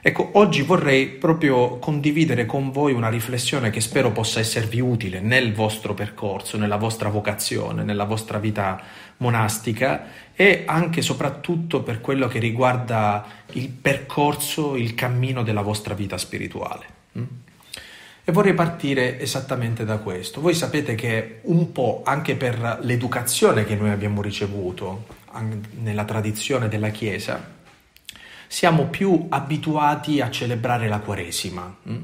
Ecco, oggi vorrei proprio condividere con voi una riflessione che spero possa esservi utile nel vostro percorso, nella vostra vocazione, nella vostra vita monastica e anche e soprattutto per quello che riguarda il percorso, il cammino della vostra vita spirituale. Mm? E vorrei partire esattamente da questo. Voi sapete che un po' anche per l'educazione che noi abbiamo ricevuto nella tradizione della Chiesa, siamo più abituati a celebrare la Quaresima, hm?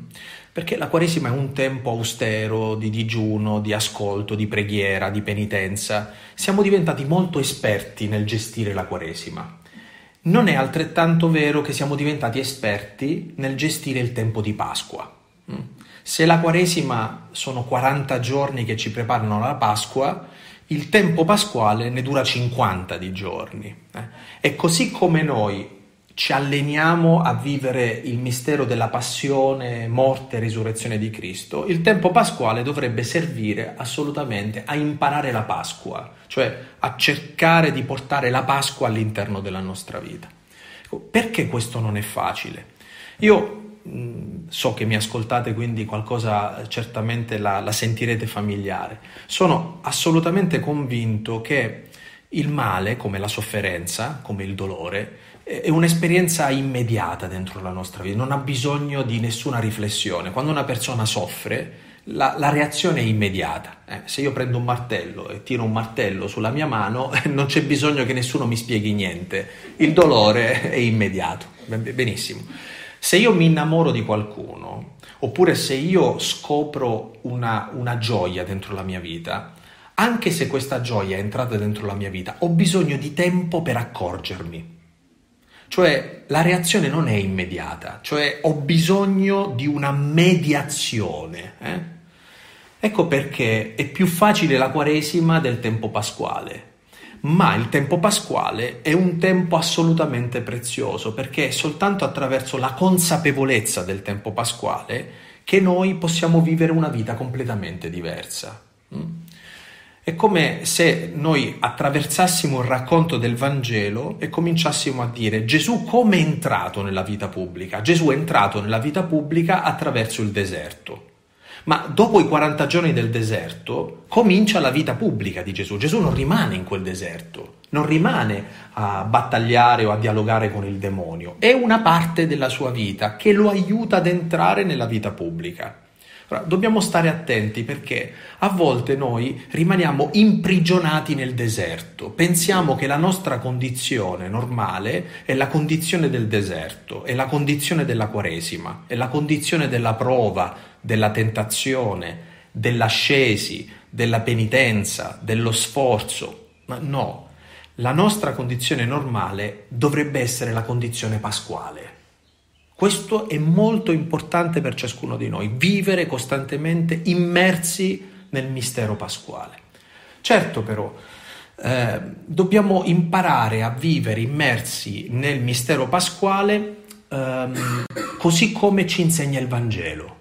perché la Quaresima è un tempo austero di digiuno, di ascolto, di preghiera, di penitenza. Siamo diventati molto esperti nel gestire la Quaresima. Non è altrettanto vero che siamo diventati esperti nel gestire il tempo di Pasqua. Hm? Se la Quaresima sono 40 giorni che ci preparano alla Pasqua, il tempo pasquale ne dura 50 di giorni. Eh? E così come noi ci alleniamo a vivere il mistero della passione, morte e risurrezione di Cristo, il tempo pasquale dovrebbe servire assolutamente a imparare la Pasqua, cioè a cercare di portare la Pasqua all'interno della nostra vita. Ecco, perché questo non è facile? Io mh, so che mi ascoltate, quindi qualcosa certamente la, la sentirete familiare. Sono assolutamente convinto che il male, come la sofferenza, come il dolore, è un'esperienza immediata dentro la nostra vita, non ha bisogno di nessuna riflessione. Quando una persona soffre, la, la reazione è immediata. Eh, se io prendo un martello e tiro un martello sulla mia mano, non c'è bisogno che nessuno mi spieghi niente, il dolore è immediato. Benissimo. Se io mi innamoro di qualcuno, oppure se io scopro una, una gioia dentro la mia vita, anche se questa gioia è entrata dentro la mia vita, ho bisogno di tempo per accorgermi cioè la reazione non è immediata, cioè ho bisogno di una mediazione. Eh? Ecco perché è più facile la Quaresima del tempo pasquale. Ma il tempo pasquale è un tempo assolutamente prezioso perché è soltanto attraverso la consapevolezza del tempo pasquale che noi possiamo vivere una vita completamente diversa. Mm? È come se noi attraversassimo il racconto del Vangelo e cominciassimo a dire Gesù come è entrato nella vita pubblica? Gesù è entrato nella vita pubblica attraverso il deserto. Ma dopo i 40 giorni del deserto comincia la vita pubblica di Gesù. Gesù non rimane in quel deserto, non rimane a battagliare o a dialogare con il demonio. È una parte della sua vita che lo aiuta ad entrare nella vita pubblica. Ora, dobbiamo stare attenti perché a volte noi rimaniamo imprigionati nel deserto, pensiamo che la nostra condizione normale è la condizione del deserto, è la condizione della Quaresima, è la condizione della prova, della tentazione, dell'ascesi, della penitenza, dello sforzo. Ma no, la nostra condizione normale dovrebbe essere la condizione pasquale. Questo è molto importante per ciascuno di noi, vivere costantemente immersi nel mistero pasquale. Certo però, eh, dobbiamo imparare a vivere immersi nel mistero pasquale ehm, così come ci insegna il Vangelo.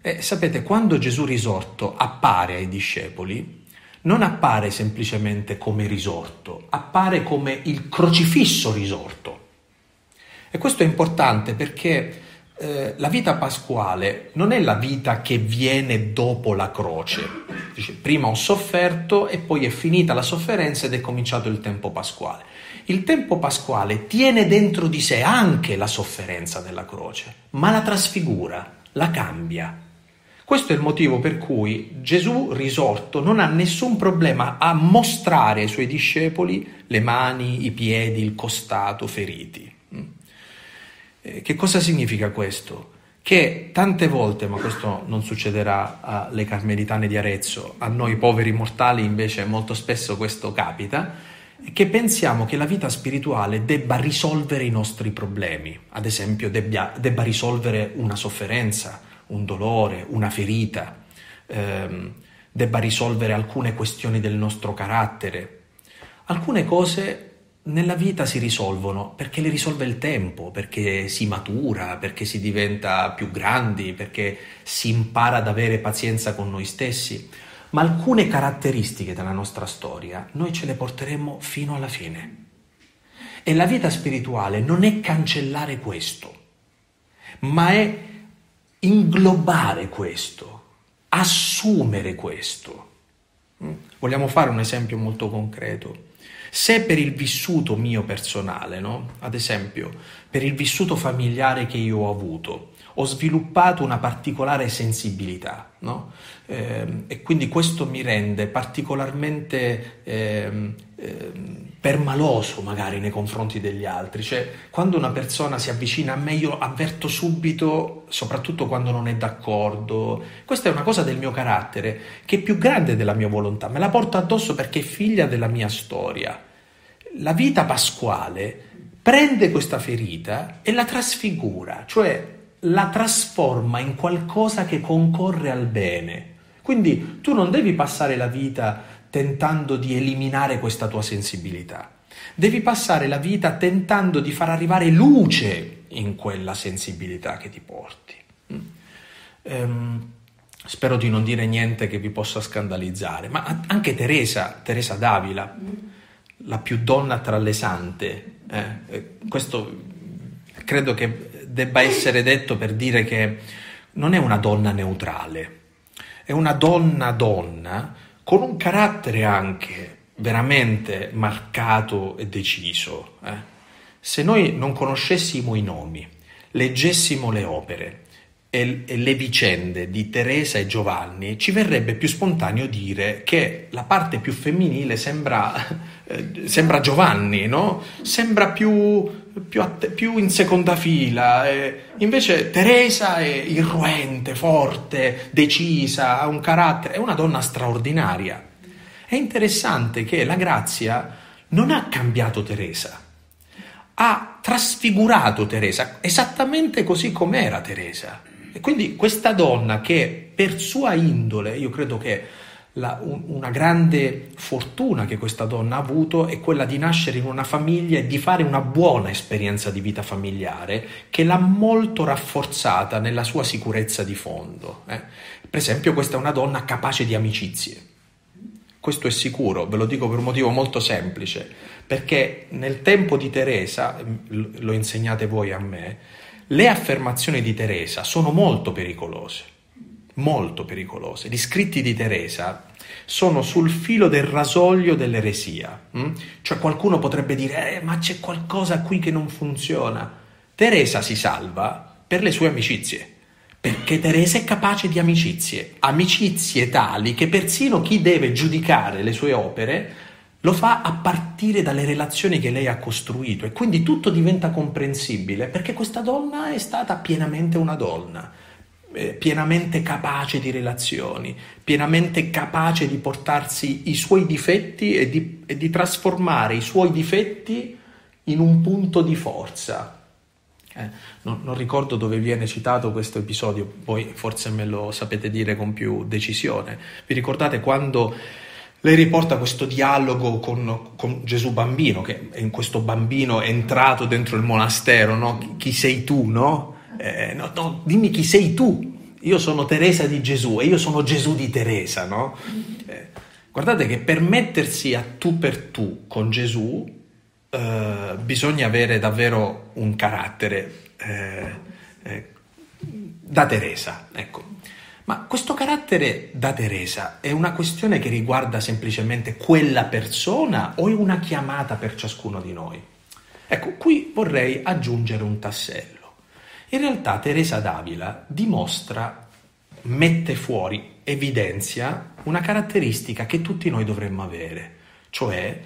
E sapete, quando Gesù risorto appare ai discepoli, non appare semplicemente come risorto, appare come il crocifisso risorto. E questo è importante perché eh, la vita pasquale non è la vita che viene dopo la croce. Dice, prima ho sofferto e poi è finita la sofferenza ed è cominciato il tempo pasquale. Il tempo pasquale tiene dentro di sé anche la sofferenza della croce, ma la trasfigura, la cambia. Questo è il motivo per cui Gesù risorto non ha nessun problema a mostrare ai suoi discepoli le mani, i piedi, il costato feriti. Eh, che cosa significa questo? Che tante volte, ma questo non succederà alle carmelitane di Arezzo, a noi poveri mortali invece molto spesso questo capita, che pensiamo che la vita spirituale debba risolvere i nostri problemi, ad esempio debbia, debba risolvere una sofferenza, un dolore, una ferita, ehm, debba risolvere alcune questioni del nostro carattere. Alcune cose nella vita si risolvono perché le risolve il tempo, perché si matura, perché si diventa più grandi, perché si impara ad avere pazienza con noi stessi. Ma alcune caratteristiche della nostra storia noi ce le porteremo fino alla fine. E la vita spirituale non è cancellare questo. ma è inglobare questo, assumere questo. Mm? Vogliamo fare un esempio molto concreto. Se per il vissuto mio personale, no? ad esempio, per il vissuto familiare che io ho avuto, ho sviluppato una particolare sensibilità, no? eh, e quindi questo mi rende particolarmente eh, eh, permaloso magari nei confronti degli altri, cioè quando una persona si avvicina a me io avverto subito, soprattutto quando non è d'accordo, questa è una cosa del mio carattere che è più grande della mia volontà, me la porto addosso perché è figlia della mia storia. La vita pasquale prende questa ferita e la trasfigura, cioè la trasforma in qualcosa che concorre al bene. Quindi tu non devi passare la vita tentando di eliminare questa tua sensibilità. Devi passare la vita tentando di far arrivare luce in quella sensibilità che ti porti. Um, spero di non dire niente che vi possa scandalizzare, ma anche Teresa, Teresa Davila, la più donna tra le sante, eh, eh questo credo che debba essere detto per dire che non è una donna neutrale, è una donna donna con un carattere anche veramente marcato e deciso. Eh? Se noi non conoscessimo i nomi, leggessimo le opere e, e le vicende di Teresa e Giovanni, ci verrebbe più spontaneo dire che la parte più femminile sembra, eh, sembra Giovanni, no? sembra più più, att- più in seconda fila. Eh, invece Teresa è irruente, forte, decisa, ha un carattere, è una donna straordinaria. È interessante che la grazia non ha cambiato Teresa, ha trasfigurato Teresa, esattamente così com'era Teresa. E quindi questa donna che per sua indole, io credo che la, un, una grande fortuna che questa donna ha avuto è quella di nascere in una famiglia e di fare una buona esperienza di vita familiare che l'ha molto rafforzata nella sua sicurezza di fondo. Eh. Per esempio questa è una donna capace di amicizie. Questo è sicuro, ve lo dico per un motivo molto semplice, perché nel tempo di Teresa, lo insegnate voi a me, le affermazioni di Teresa sono molto pericolose molto pericolose. Gli scritti di Teresa sono sul filo del rasoio dell'eresia. Hm? Cioè qualcuno potrebbe dire, eh, ma c'è qualcosa qui che non funziona. Teresa si salva per le sue amicizie, perché Teresa è capace di amicizie, amicizie tali che persino chi deve giudicare le sue opere lo fa a partire dalle relazioni che lei ha costruito e quindi tutto diventa comprensibile perché questa donna è stata pienamente una donna pienamente capace di relazioni, pienamente capace di portarsi i suoi difetti e di, e di trasformare i suoi difetti in un punto di forza. Eh, non, non, ricordo dove viene citato questo episodio, voi forse me lo sapete dire con più decisione. Vi ricordate quando lei riporta questo dialogo con, con Gesù bambino, che è in questo bambino entrato dentro il monastero, no? Chi sei tu, no? Eh, no, no, dimmi chi sei tu. Io sono Teresa di Gesù e io sono Gesù di Teresa, no? Eh, guardate che per mettersi a tu per tu con Gesù eh, bisogna avere davvero un carattere eh, eh, da Teresa, ecco. Ma questo carattere da Teresa è una questione che riguarda semplicemente quella persona o è una chiamata per ciascuno di noi? Ecco, qui vorrei aggiungere un tassello. In realtà Teresa d'Avila dimostra, mette fuori, evidenzia una caratteristica che tutti noi dovremmo avere, cioè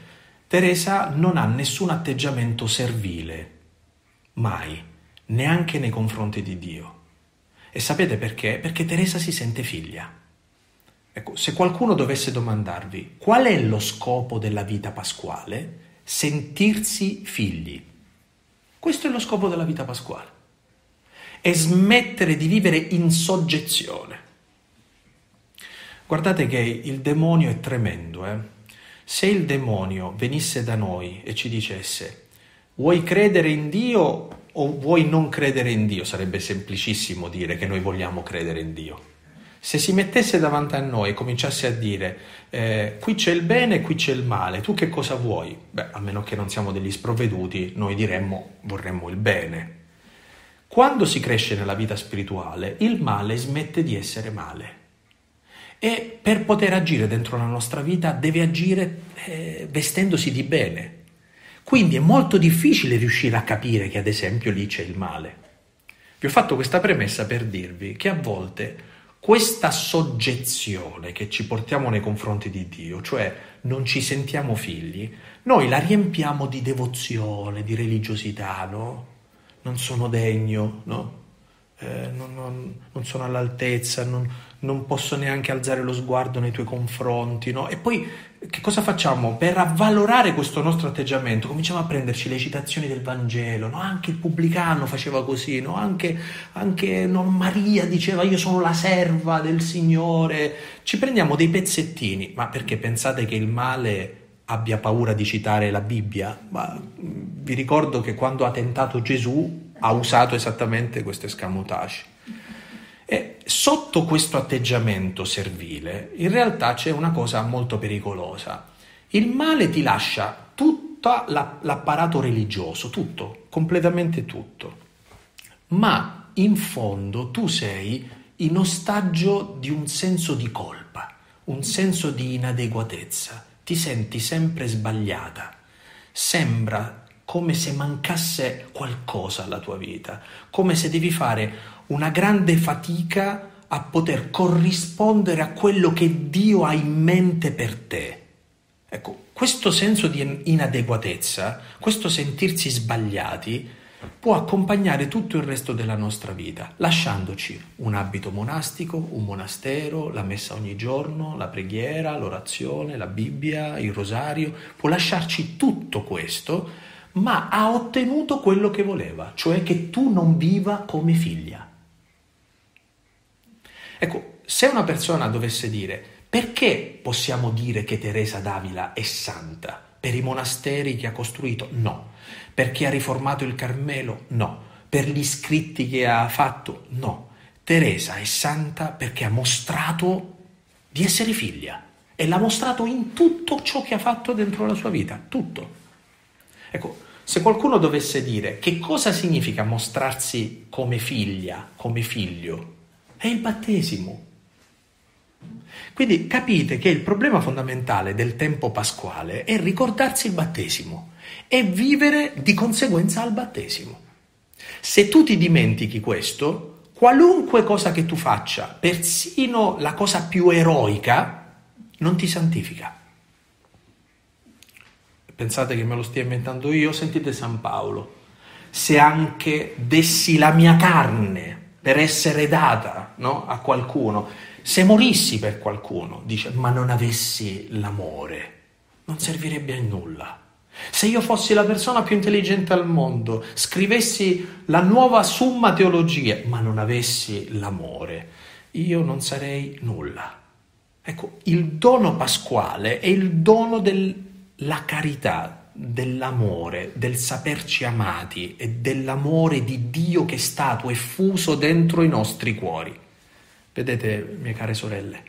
Teresa non ha nessun atteggiamento servile, mai, neanche nei confronti di Dio. E sapete perché? Perché Teresa si sente figlia. Ecco, se qualcuno dovesse domandarvi qual è lo scopo della vita pasquale, sentirsi figli. Questo è lo scopo della vita pasquale e smettere di vivere in soggezione. Guardate che il demonio è tremendo. Eh? Se il demonio venisse da noi e ci dicesse vuoi credere in Dio o vuoi non credere in Dio, sarebbe semplicissimo dire che noi vogliamo credere in Dio. Se si mettesse davanti a noi e cominciasse a dire eh, qui c'è il bene qui c'è il male, tu che cosa vuoi? Beh, a meno che non siamo degli sprovveduti, noi diremmo vorremmo il bene. Quando si cresce nella vita spirituale, il male smette di essere male. E per poter agire dentro la nostra vita deve agire eh, vestendosi di bene. Quindi è molto difficile riuscire a capire che ad esempio lì c'è il male. Vi ho fatto questa premessa per dirvi che a volte questa soggezione che ci portiamo nei confronti di Dio, cioè non ci sentiamo figli, noi la riempiamo di devozione, di religiosità, no? Non sono degno, no? Eh, non, non, non, sono all'altezza, non, non, posso neanche alzare lo sguardo nei tuoi confronti, no? E poi che cosa facciamo? Per avvalorare questo nostro atteggiamento cominciamo a prenderci le citazioni del Vangelo, no? Anche il pubblicano faceva così, no? Anche, anche Maria diceva io sono la serva del Signore. Ci prendiamo dei pezzettini, ma perché pensate che il male abbia paura di citare la Bibbia? Ma vi ricordo che quando ha tentato Gesù ha usato esattamente questo escamotage. E sotto questo atteggiamento servile, in realtà c'è una cosa molto pericolosa. Il male ti lascia tutto l'apparato religioso, tutto, completamente tutto. Ma in fondo tu sei in ostaggio di un senso di colpa, un senso di inadeguatezza. Ti senti sempre sbagliata. Sembra come se mancasse qualcosa alla tua vita, come se devi fare una grande fatica a poter corrispondere a quello che Dio ha in mente per te. Ecco, questo senso di inadeguatezza, questo sentirsi sbagliati, può accompagnare tutto il resto della nostra vita, lasciandoci un abito monastico, un monastero, la messa ogni giorno, la preghiera, l'orazione, la Bibbia, il rosario, può lasciarci tutto questo ma ha ottenuto quello che voleva, cioè che tu non viva come figlia. Ecco, se una persona dovesse dire perché possiamo dire che Teresa d'Avila è santa? Per i monasteri che ha costruito? No. Perché ha riformato il Carmelo? No. Per gli scritti che ha fatto? No. Teresa è santa perché ha mostrato di essere figlia e l'ha mostrato in tutto ciò che ha fatto dentro la sua vita, tutto. Ecco, se qualcuno dovesse dire che cosa significa mostrarsi come figlia, come figlio, è il battesimo. Quindi capite che il problema fondamentale del tempo pasquale è ricordarsi il battesimo e vivere di conseguenza al battesimo. Se tu ti dimentichi questo, qualunque cosa che tu faccia, persino la cosa più eroica, non ti santifica pensate che me lo stia inventando io, sentite San Paolo, se anche dessi la mia carne per essere data no, a qualcuno, se morissi per qualcuno, dice, ma non avessi l'amore, non servirebbe a nulla. Se io fossi la persona più intelligente al mondo, scrivessi la nuova summa teologia, ma non avessi l'amore, io non sarei nulla. Ecco, il dono pasquale è il dono del la carità dell'amore, del saperci amati e dell'amore di Dio che è stato effuso dentro i nostri cuori. Vedete, mie care sorelle,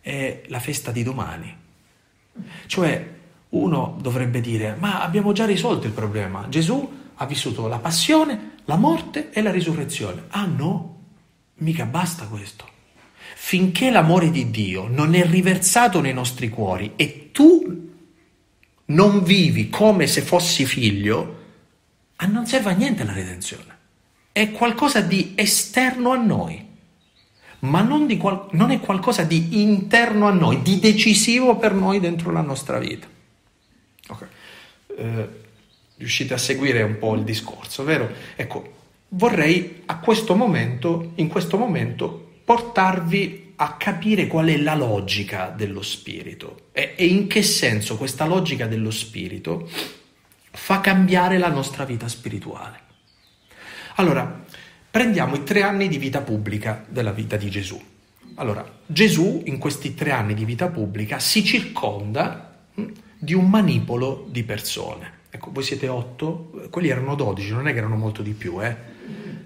è la festa di domani. Cioè, uno dovrebbe dire, ma abbiamo già risolto il problema. Gesù ha vissuto la passione, la morte e la risurrezione. Ah no, mica basta questo. Finché l'amore di Dio non è riversato nei nostri cuori e tu non vivi come se fossi figlio, a non serve a niente la redenzione. È qualcosa di esterno a noi, ma non, qual- non è qualcosa di interno a noi, di decisivo per noi dentro la nostra vita. Okay. Eh, riuscite a seguire un po' il discorso, vero? Ecco, vorrei a questo momento, in questo momento, portarvi a capire qual è la logica dello spirito e, e in che senso questa logica dello spirito fa cambiare la nostra vita spirituale. Allora, prendiamo i tre anni di vita pubblica della vita di Gesù. Allora, Gesù in questi tre anni di vita pubblica si circonda hm, di un manipolo di persone. Ecco, voi siete otto, quelli erano dodici, non è che erano molto di più, eh?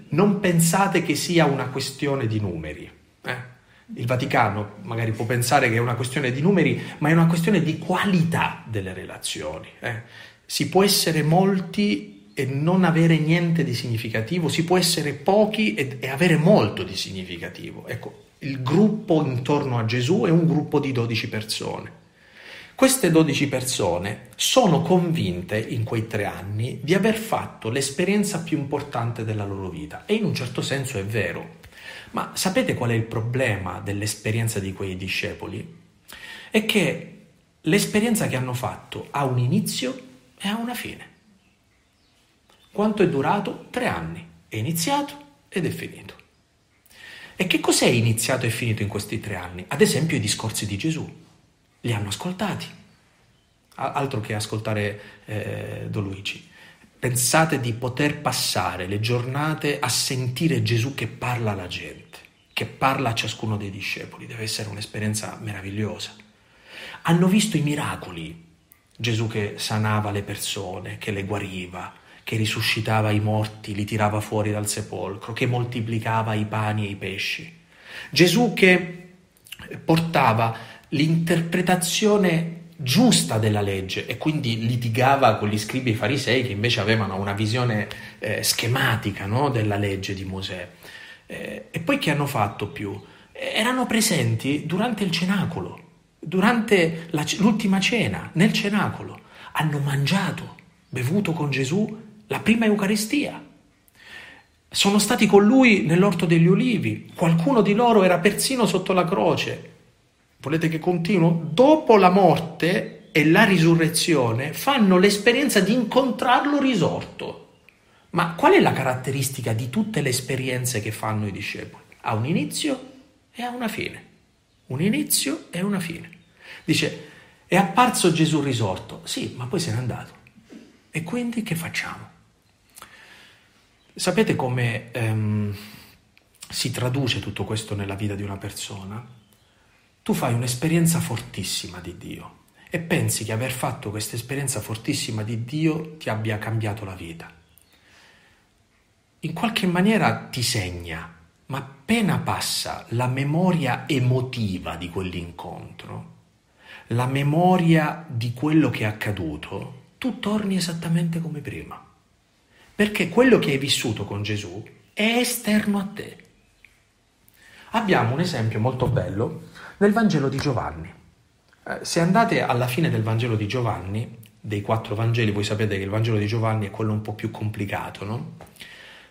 non pensate che sia una questione di numeri. Eh? Il Vaticano magari può pensare che è una questione di numeri, ma è una questione di qualità delle relazioni. Eh? Si può essere molti e non avere niente di significativo, si può essere pochi e, e avere molto di significativo. Ecco, il gruppo intorno a Gesù è un gruppo di 12 persone. Queste 12 persone sono convinte in quei tre anni di aver fatto l'esperienza più importante della loro vita e in un certo senso è vero. Ma sapete qual è il problema dell'esperienza di quei discepoli? È che l'esperienza che hanno fatto ha un inizio e ha una fine. Quanto è durato? Tre anni. È iniziato ed è finito. E che cos'è iniziato e finito in questi tre anni? Ad esempio i discorsi di Gesù li hanno ascoltati, altro che ascoltare eh, Don Luigi. Pensate di poter passare le giornate a sentire Gesù che parla alla gente, che parla a ciascuno dei discepoli, deve essere un'esperienza meravigliosa. Hanno visto i miracoli, Gesù che sanava le persone, che le guariva, che risuscitava i morti, li tirava fuori dal sepolcro, che moltiplicava i pani e i pesci. Gesù che portava l'interpretazione giusta della legge e quindi litigava con gli scribi farisei che invece avevano una visione eh, schematica no, della legge di Mosè. Eh, e poi che hanno fatto più? Erano presenti durante il cenacolo, durante la, l'ultima cena, nel cenacolo. Hanno mangiato, bevuto con Gesù la prima Eucaristia. Sono stati con lui nell'orto degli ulivi, qualcuno di loro era persino sotto la croce volete che continuo? Dopo la morte e la risurrezione fanno l'esperienza di incontrarlo risorto. Ma qual è la caratteristica di tutte le esperienze che fanno i discepoli? Ha un inizio e ha una fine. Un inizio e una fine. Dice, è apparso Gesù risorto. Sì, ma poi se n'è andato. E quindi che facciamo? Sapete come ehm, si traduce tutto questo nella vita di una persona? Tu fai un'esperienza fortissima di Dio e pensi che aver fatto questa esperienza fortissima di Dio ti abbia cambiato la vita. In qualche maniera ti segna, ma appena passa la memoria emotiva di quell'incontro, la memoria di quello che è accaduto, tu torni esattamente come prima. Perché quello che hai vissuto con Gesù è esterno a te. Abbiamo un esempio molto bello nel Vangelo di Giovanni. Eh, se andate alla fine del Vangelo di Giovanni, dei quattro Vangeli, voi sapete che il Vangelo di Giovanni è quello un po' più complicato, no?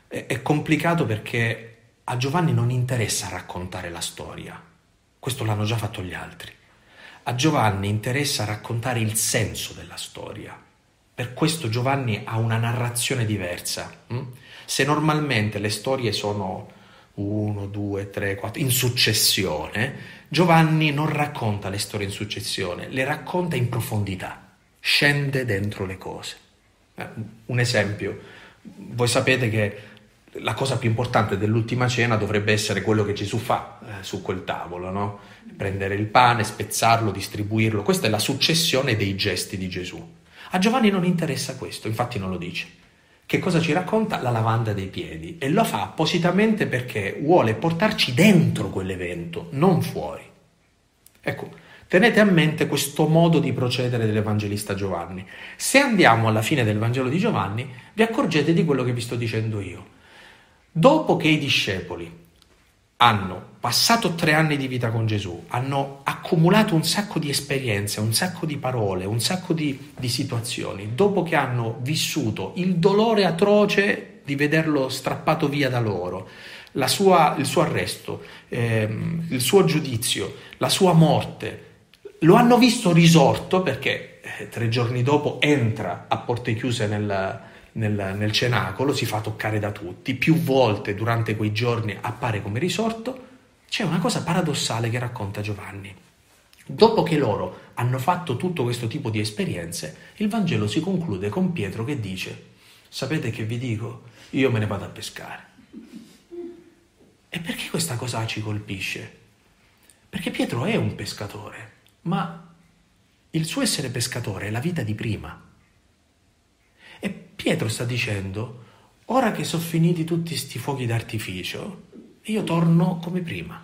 È, è complicato perché a Giovanni non interessa raccontare la storia, questo l'hanno già fatto gli altri. A Giovanni interessa raccontare il senso della storia. Per questo Giovanni ha una narrazione diversa. Hm? Se normalmente le storie sono 1, 2, 3, 4, in successione, Giovanni non racconta le storie in successione, le racconta in profondità, scende dentro le cose. Eh, un esempio, voi sapete che la cosa più importante dell'ultima cena dovrebbe essere quello che Gesù fa eh, su quel tavolo, no? prendere il pane, spezzarlo, distribuirlo, questa è la successione dei gesti di Gesù. A Giovanni non interessa questo, infatti non lo dice che cosa ci racconta? La lavanda dei piedi e lo fa appositamente perché vuole portarci dentro quell'evento, non fuori. Ecco, tenete a mente questo modo di procedere dell'Evangelista Giovanni. Se andiamo alla fine del Vangelo di Giovanni, vi accorgete di quello che vi sto dicendo io. Dopo che i discepoli hanno passato tre anni di vita con Gesù, hanno accumulato un sacco di esperienze, un sacco di parole, un sacco di, di situazioni, dopo che hanno vissuto il dolore atroce di vederlo strappato via da loro, sua, il suo arresto, ehm, il suo giudizio, la sua morte, lo hanno visto risorto perché eh, tre giorni dopo entra a porte chiuse nel, nel, nel cenacolo, si fa toccare da tutti, più volte durante quei giorni appare come risorto, c'è una cosa paradossale che racconta Giovanni. Dopo che loro hanno fatto tutto questo tipo di esperienze, il Vangelo si conclude con Pietro che dice, sapete che vi dico? Io me ne vado a pescare. E perché questa cosa ci colpisce? Perché Pietro è un pescatore, ma il suo essere pescatore è la vita di prima. Pietro sta dicendo, ora che sono finiti tutti questi fuochi d'artificio, io torno come prima,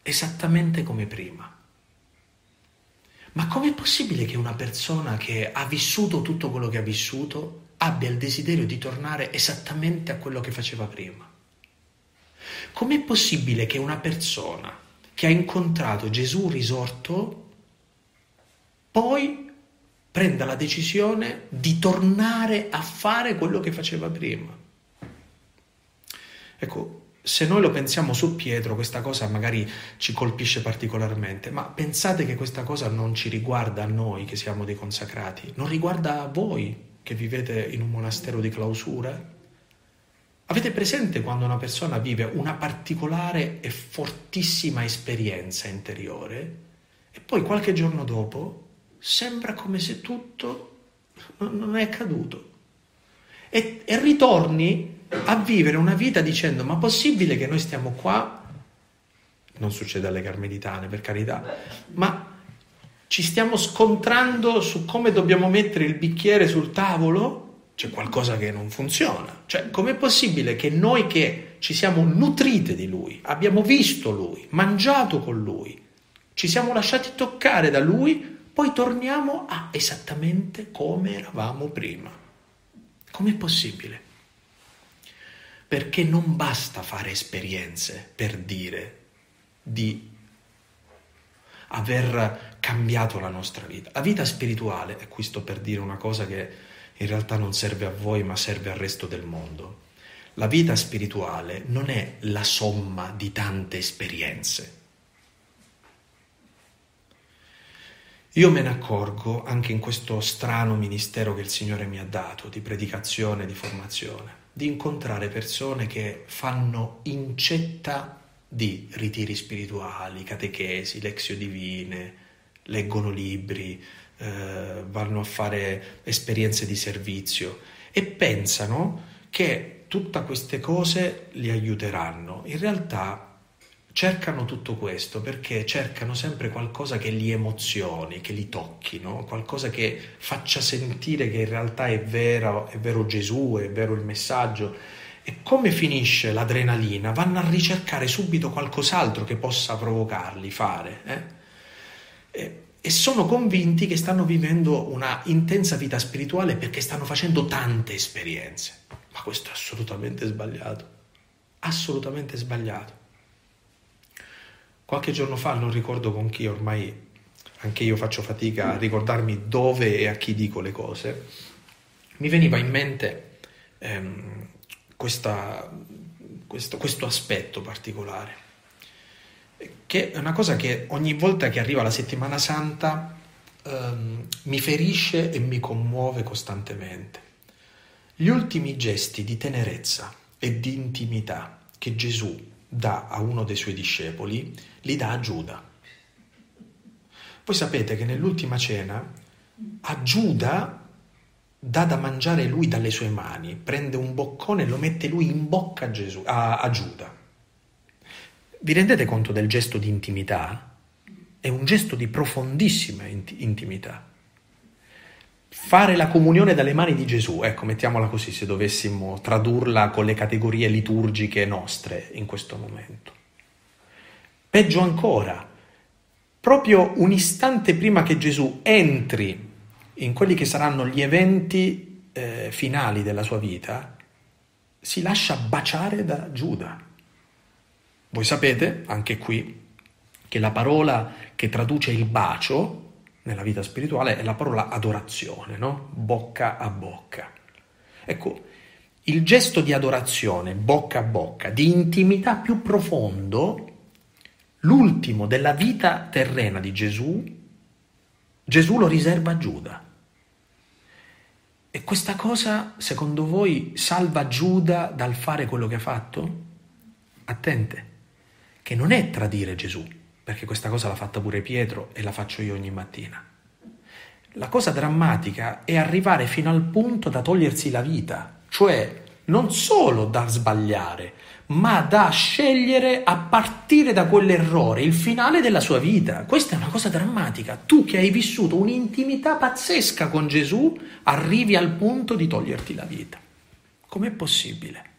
esattamente come prima. Ma com'è possibile che una persona che ha vissuto tutto quello che ha vissuto abbia il desiderio di tornare esattamente a quello che faceva prima. Com'è possibile che una persona che ha incontrato Gesù risorto poi prenda la decisione di tornare a fare quello che faceva prima? Ecco, se noi lo pensiamo su Pietro, questa cosa magari ci colpisce particolarmente, ma pensate che questa cosa non ci riguarda a noi che siamo dei consacrati, non riguarda a voi che vivete in un monastero di clausura? Avete presente quando una persona vive una particolare e fortissima esperienza interiore e poi qualche giorno dopo sembra come se tutto non è accaduto e, e ritorni a vivere una vita dicendo ma possibile che noi stiamo qua, non succede alle carmelitane per carità, ma ci stiamo scontrando su come dobbiamo mettere il bicchiere sul tavolo? C'è qualcosa che non funziona. Cioè, com'è possibile che noi che ci siamo nutrite di lui, abbiamo visto lui, mangiato con lui, ci siamo lasciati toccare da lui, poi torniamo a esattamente come eravamo prima? Com'è possibile? perché non basta fare esperienze per dire di aver cambiato la nostra vita. La vita spirituale, e qui sto per dire una cosa che in realtà non serve a voi ma serve al resto del mondo. La vita spirituale non è la somma di tante esperienze. Io me ne accorgo anche in questo strano ministero che il Signore mi ha dato di predicazione, di formazione di incontrare persone che fanno incetta di ritiri spirituali, catechesi, lezio divine, leggono libri, eh, vanno a fare esperienze di servizio e pensano che tutte queste cose li aiuteranno. In realtà cercano tutto questo perché cercano sempre qualcosa che li emozioni, che li tocchi, no? qualcosa che faccia sentire che in realtà è vero, è vero Gesù, è vero il messaggio. E come finisce l'adrenalina? Vanno a ricercare subito qualcos'altro che possa provocarli, fare. Eh? E, e sono convinti che stanno vivendo una intensa vita spirituale perché stanno facendo tante esperienze. Ma questo è assolutamente sbagliato. Assolutamente sbagliato. Qualche giorno fa, non ricordo con chi, ormai anche io faccio fatica a ricordarmi dove e a chi dico le cose, mi veniva in mente ehm, questa, questo, questo aspetto particolare, che è una cosa che ogni volta che arriva la settimana santa ehm, mi ferisce e mi commuove costantemente. Gli ultimi gesti di tenerezza e di intimità che Gesù dà a uno dei suoi discepoli, li dà a Giuda. Voi sapete che nell'ultima cena a Giuda dà da mangiare lui dalle sue mani, prende un boccone e lo mette lui in bocca a, Gesù, a, a Giuda. Vi rendete conto del gesto di intimità? È un gesto di profondissima intimità fare la comunione dalle mani di Gesù, ecco, mettiamola così, se dovessimo tradurla con le categorie liturgiche nostre in questo momento. Peggio ancora, proprio un istante prima che Gesù entri in quelli che saranno gli eventi eh, finali della sua vita, si lascia baciare da Giuda. Voi sapete, anche qui, che la parola che traduce il bacio nella vita spirituale è la parola adorazione, no? Bocca a bocca. Ecco, il gesto di adorazione, bocca a bocca, di intimità più profondo, l'ultimo della vita terrena di Gesù, Gesù lo riserva a Giuda. E questa cosa, secondo voi, salva Giuda dal fare quello che ha fatto? Attente, che non è tradire Gesù, perché questa cosa l'ha fatta pure Pietro e la faccio io ogni mattina. La cosa drammatica è arrivare fino al punto da togliersi la vita, cioè non solo da sbagliare, ma da scegliere a partire da quell'errore il finale della sua vita. Questa è una cosa drammatica. Tu che hai vissuto un'intimità pazzesca con Gesù, arrivi al punto di toglierti la vita. Com'è possibile?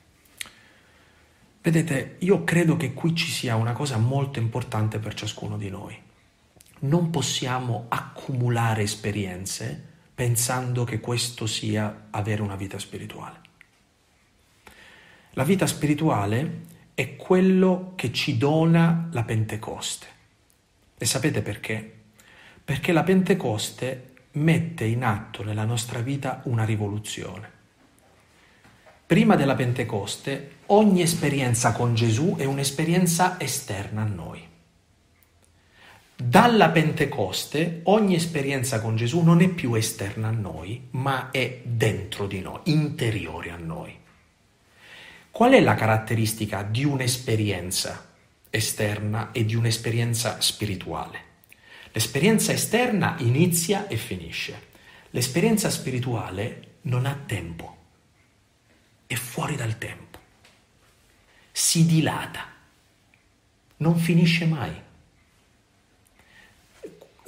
Vedete, io credo che qui ci sia una cosa molto importante per ciascuno di noi. Non possiamo accumulare esperienze pensando che questo sia avere una vita spirituale. La vita spirituale è quello che ci dona la Pentecoste. E sapete perché? Perché la Pentecoste mette in atto nella nostra vita una rivoluzione. Prima della Pentecoste ogni esperienza con Gesù è un'esperienza esterna a noi. Dalla Pentecoste ogni esperienza con Gesù non è più esterna a noi, ma è dentro di noi, interiore a noi. Qual è la caratteristica di un'esperienza esterna e di un'esperienza spirituale? L'esperienza esterna inizia e finisce. L'esperienza spirituale non ha tempo, è fuori dal tempo, si dilata, non finisce mai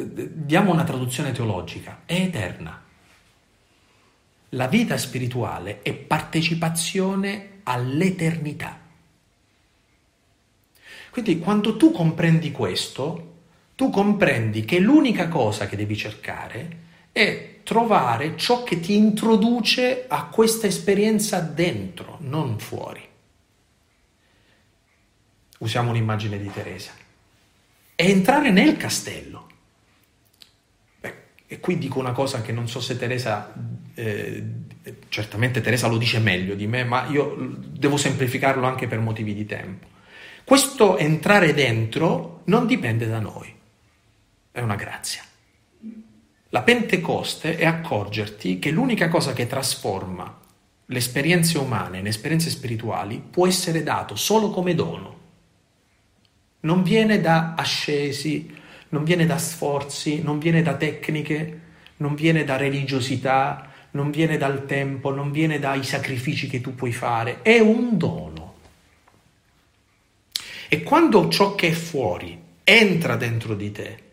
diamo una traduzione teologica, è eterna. La vita spirituale è partecipazione all'eternità. Quindi quando tu comprendi questo, tu comprendi che l'unica cosa che devi cercare è trovare ciò che ti introduce a questa esperienza dentro, non fuori. Usiamo un'immagine di Teresa. È entrare nel castello. E qui dico una cosa che non so se Teresa, eh, certamente Teresa lo dice meglio di me, ma io devo semplificarlo anche per motivi di tempo. Questo entrare dentro non dipende da noi, è una grazia. La Pentecoste è accorgerti che l'unica cosa che trasforma le esperienze umane in esperienze spirituali può essere dato solo come dono. Non viene da ascesi, non viene da sforzi, non viene da tecniche, non viene da religiosità, non viene dal tempo, non viene dai sacrifici che tu puoi fare, è un dono. E quando ciò che è fuori entra dentro di te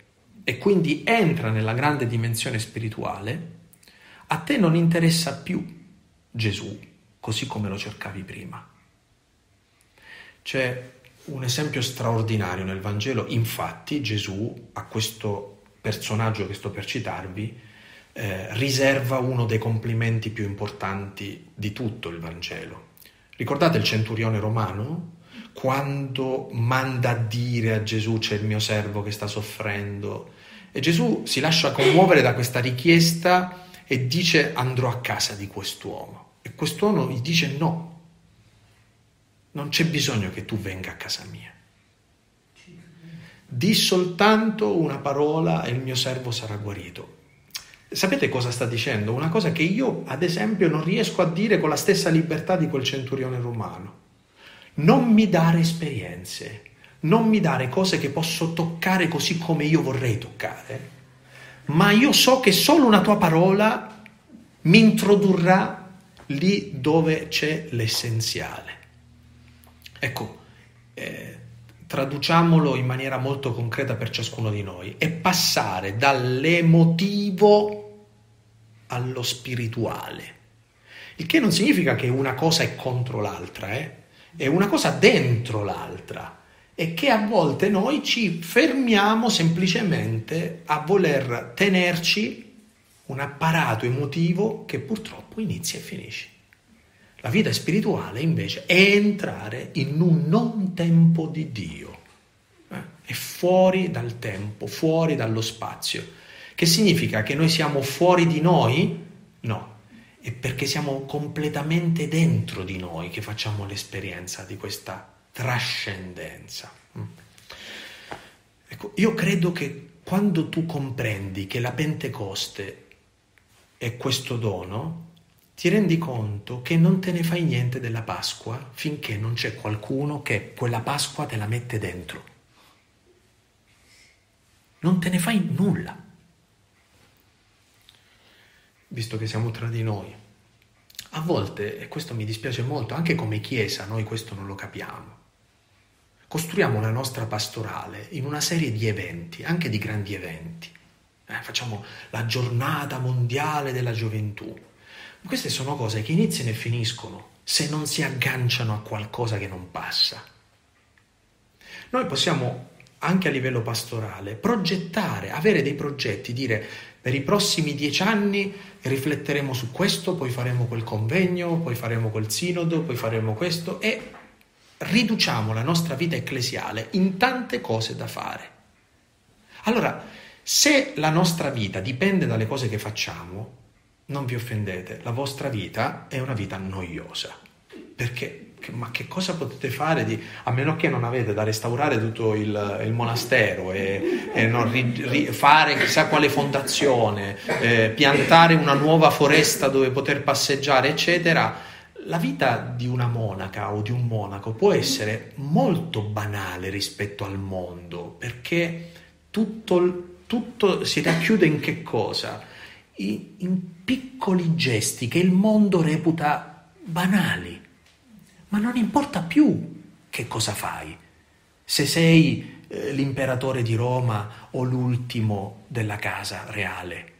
e quindi entra nella grande dimensione spirituale, a te non interessa più Gesù così come lo cercavi prima. C'è un esempio straordinario nel Vangelo, infatti Gesù a questo personaggio che sto per citarvi eh, riserva uno dei complimenti più importanti di tutto il Vangelo. Ricordate il centurione romano? Quando manda a dire a Gesù c'è il mio servo che sta soffrendo e Gesù si lascia commuovere da questa richiesta e dice andrò a casa di quest'uomo e quest'uomo gli dice no, non c'è bisogno che tu venga a casa mia. Di soltanto una parola e il mio servo sarà guarito. Sapete cosa sta dicendo? Una cosa che io, ad esempio, non riesco a dire con la stessa libertà di quel centurione romano. Non mi dare esperienze, non mi dare cose che posso toccare così come io vorrei toccare, ma io so che solo una tua parola mi introdurrà lì dove c'è l'essenziale. Ecco, eh, traduciamolo in maniera molto concreta per ciascuno di noi, è passare dall'emotivo allo spirituale. Il che non significa che una cosa è contro l'altra, eh? è una cosa dentro l'altra e che a volte noi ci fermiamo semplicemente a voler tenerci un apparato emotivo che purtroppo inizia e finisce. La vita spirituale invece è entrare in un non tempo di Dio, eh? è fuori dal tempo, fuori dallo spazio. Che significa che noi siamo fuori di noi? No, è perché siamo completamente dentro di noi che facciamo l'esperienza di questa trascendenza. Mm. Ecco, io credo che quando tu comprendi che la Pentecoste è questo dono, ti rendi conto che non te ne fai niente della Pasqua finché non c'è qualcuno che quella Pasqua te la mette dentro. Non te ne fai nulla. Visto che siamo tra di noi. A volte, e questo mi dispiace molto, anche come Chiesa noi questo non lo capiamo. Costruiamo la nostra pastorale in una serie di eventi, anche di grandi eventi. Eh, facciamo la giornata mondiale della gioventù queste sono cose che iniziano e finiscono se non si agganciano a qualcosa che non passa. Noi possiamo anche a livello pastorale progettare, avere dei progetti, dire Per i prossimi dieci anni rifletteremo su questo, poi faremo quel convegno, poi faremo quel sinodo, poi faremo questo e riduciamo la nostra vita ecclesiale in tante cose da fare. Allora, se la nostra vita dipende dalle cose che facciamo, non vi offendete, la vostra vita è una vita noiosa. Perché ma che cosa potete fare di, a meno che non avete da restaurare tutto il, il monastero e, e ri, ri, fare chissà quale fondazione, eh, piantare una nuova foresta dove poter passeggiare, eccetera, la vita di una monaca o di un monaco può essere molto banale rispetto al mondo, perché tutto, tutto si racchiude in che cosa? In, in piccoli gesti che il mondo reputa banali ma non importa più che cosa fai. Se sei eh, l'imperatore di Roma o l'ultimo della casa reale.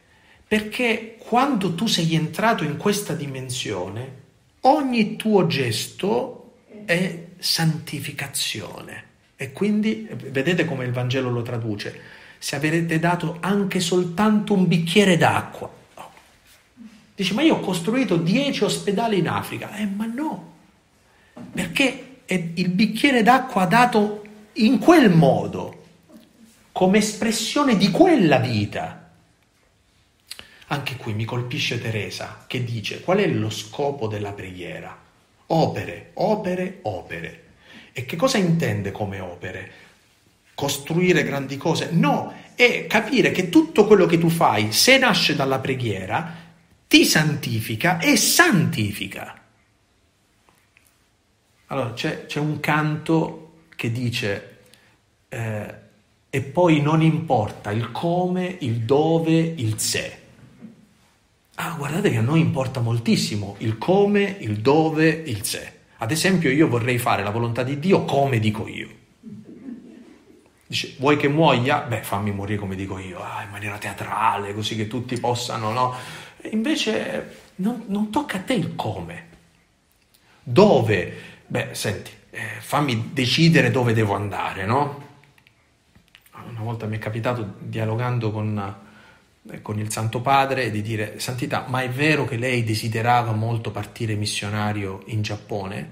Perché quando tu sei entrato in questa dimensione, ogni tuo gesto è santificazione. E quindi vedete come il Vangelo lo traduce. Se avrete dato anche soltanto un bicchiere d'acqua. No. Dice, ma io ho costruito dieci ospedali in Africa. Eh, ma no, perché il bicchiere d'acqua dato in quel modo, come espressione di quella vita. Anche qui mi colpisce Teresa che dice qual è lo scopo della preghiera? Opere, opere, opere. E che cosa intende come opere? Costruire grandi cose? No, è capire che tutto quello che tu fai, se nasce dalla preghiera, ti santifica e santifica. Allora c'è, c'è un canto che dice eh, e poi non importa il come, il dove, il se. Ah, guardate che a noi importa moltissimo il come, il dove, il se. Ad esempio io vorrei fare la volontà di Dio come dico io. Dice, vuoi che muoia? Beh, fammi morire come dico io, ah, in maniera teatrale, così che tutti possano, no? E invece non, non tocca a te il come. Dove? Beh, senti, eh, fammi decidere dove devo andare, no? Una volta mi è capitato, dialogando con, con il Santo Padre, di dire, Santità, ma è vero che lei desiderava molto partire missionario in Giappone?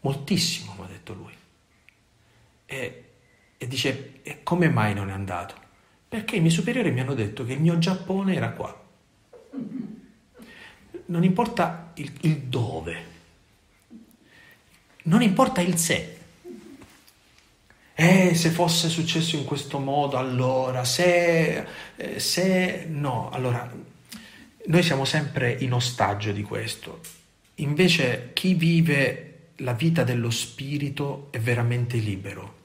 Moltissimo, mi ha detto lui. E, e dice, e come mai non è andato? Perché i miei superiori mi hanno detto che il mio Giappone era qua. Non importa il, il dove, non importa il se. Eh, se fosse successo in questo modo, allora, se, eh, se, no, allora, noi siamo sempre in ostaggio di questo. Invece chi vive la vita dello spirito è veramente libero.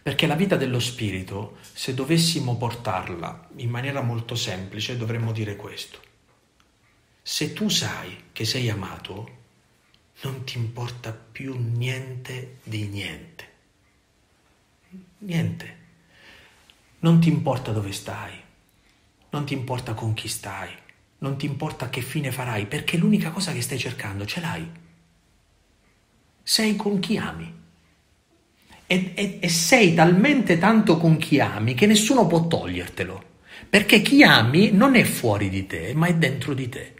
Perché la vita dello spirito, se dovessimo portarla in maniera molto semplice, dovremmo dire questo. Se tu sai che sei amato, non ti importa più niente di niente. Niente. Non ti importa dove stai, non ti importa con chi stai, non ti importa che fine farai, perché l'unica cosa che stai cercando ce l'hai. Sei con chi ami. E, e, e sei talmente tanto con chi ami che nessuno può togliertelo. Perché chi ami non è fuori di te, ma è dentro di te.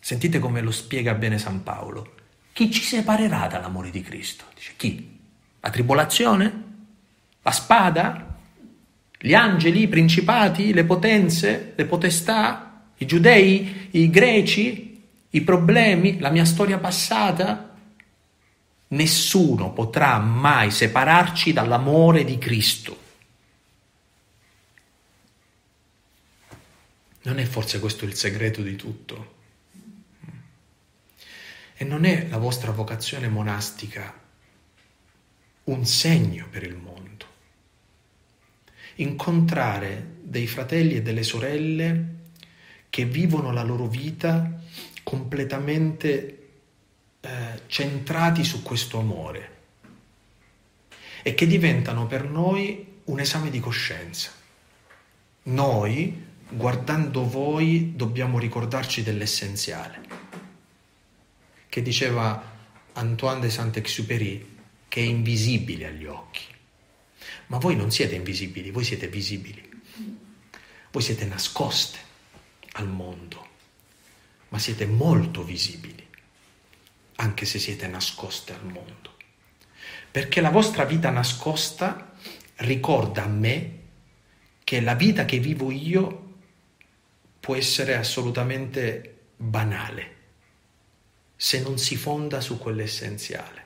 Sentite come lo spiega bene San Paolo. Chi ci separerà dall'amore di Cristo? Dice chi? La tribolazione? La spada? Gli angeli, i principati, le potenze, le potestà, i giudei, i greci, i problemi, la mia storia passata? Nessuno potrà mai separarci dall'amore di Cristo. Non è forse questo il segreto di tutto? E non è la vostra vocazione monastica un segno per il mondo. Incontrare dei fratelli e delle sorelle che vivono la loro vita completamente eh, centrati su questo amore e che diventano per noi un esame di coscienza. Noi, guardando voi, dobbiamo ricordarci dell'essenziale che diceva Antoine de Saint-Exupéry, che è invisibile agli occhi. Ma voi non siete invisibili, voi siete visibili. Voi siete nascoste al mondo, ma siete molto visibili, anche se siete nascoste al mondo. Perché la vostra vita nascosta ricorda a me che la vita che vivo io può essere assolutamente banale se non si fonda su quell'essenziale.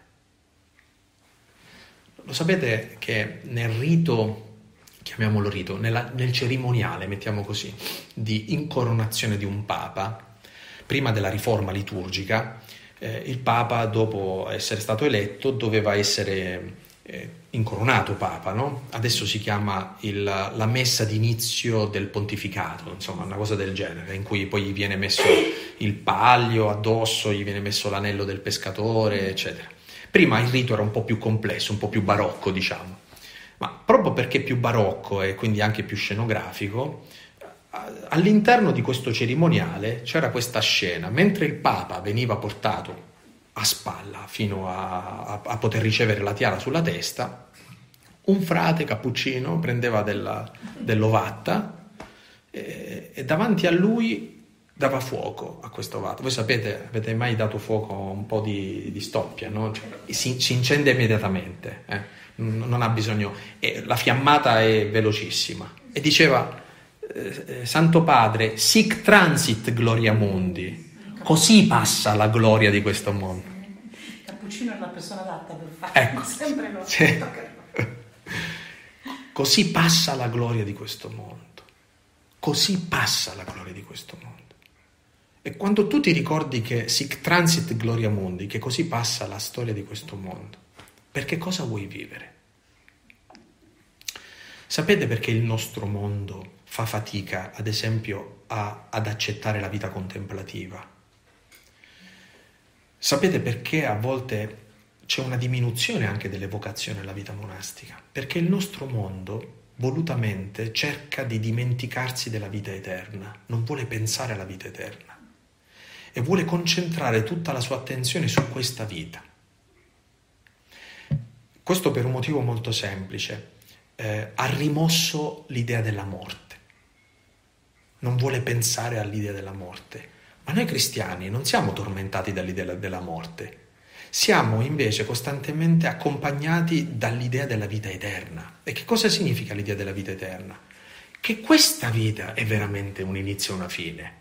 Lo sapete che nel rito, chiamiamolo rito, nella, nel cerimoniale, mettiamo così, di incoronazione di un papa, prima della riforma liturgica, eh, il papa, dopo essere stato eletto, doveva essere eh, incoronato papa, no? adesso si chiama il, la messa d'inizio del pontificato, insomma una cosa del genere, in cui poi gli viene messo il palio addosso, gli viene messo l'anello del pescatore, eccetera. Prima il rito era un po' più complesso, un po' più barocco, diciamo, ma proprio perché più barocco e quindi anche più scenografico, all'interno di questo cerimoniale c'era questa scena, mentre il papa veniva portato a spalla fino a, a, a poter ricevere la tiara sulla testa, un frate cappuccino prendeva della, dell'ovatta e, e, davanti a lui dava fuoco a questo ovatta. Voi sapete, avete mai dato fuoco a un po' di, di stoppia, no? cioè, si, si, incendia immediatamente, eh? non ha bisogno, e la fiammata è velocissima. E diceva, eh, eh Santo Padre, sic transit gloria mundi, Così passa la gloria di questo mondo. Cappuccino è la persona adatta per fare ecco. sempre lo sì. Così passa la gloria di questo mondo. Così passa la gloria di questo mondo. E quando tu ti ricordi che sic transit gloria mundi, che così passa la storia di questo mondo, perché cosa vuoi vivere? Sapete perché il nostro mondo fa fatica, ad esempio, a, ad accettare la vita contemplativa? Sapete perché a volte c'è una diminuzione anche delle vocazioni alla vita monastica? Perché il nostro mondo volutamente cerca di dimenticarsi della vita eterna, non vuole pensare alla vita eterna e vuole concentrare tutta la sua attenzione su questa vita. Questo per un motivo molto semplice. Eh, ha rimosso l'idea della morte, non vuole pensare all'idea della morte ma noi cristiani non siamo tormentati dall'idea della morte, siamo invece costantemente accompagnati dall'idea della vita eterna. E che cosa significa l'idea della vita eterna? Che questa vita è veramente un inizio e una fine.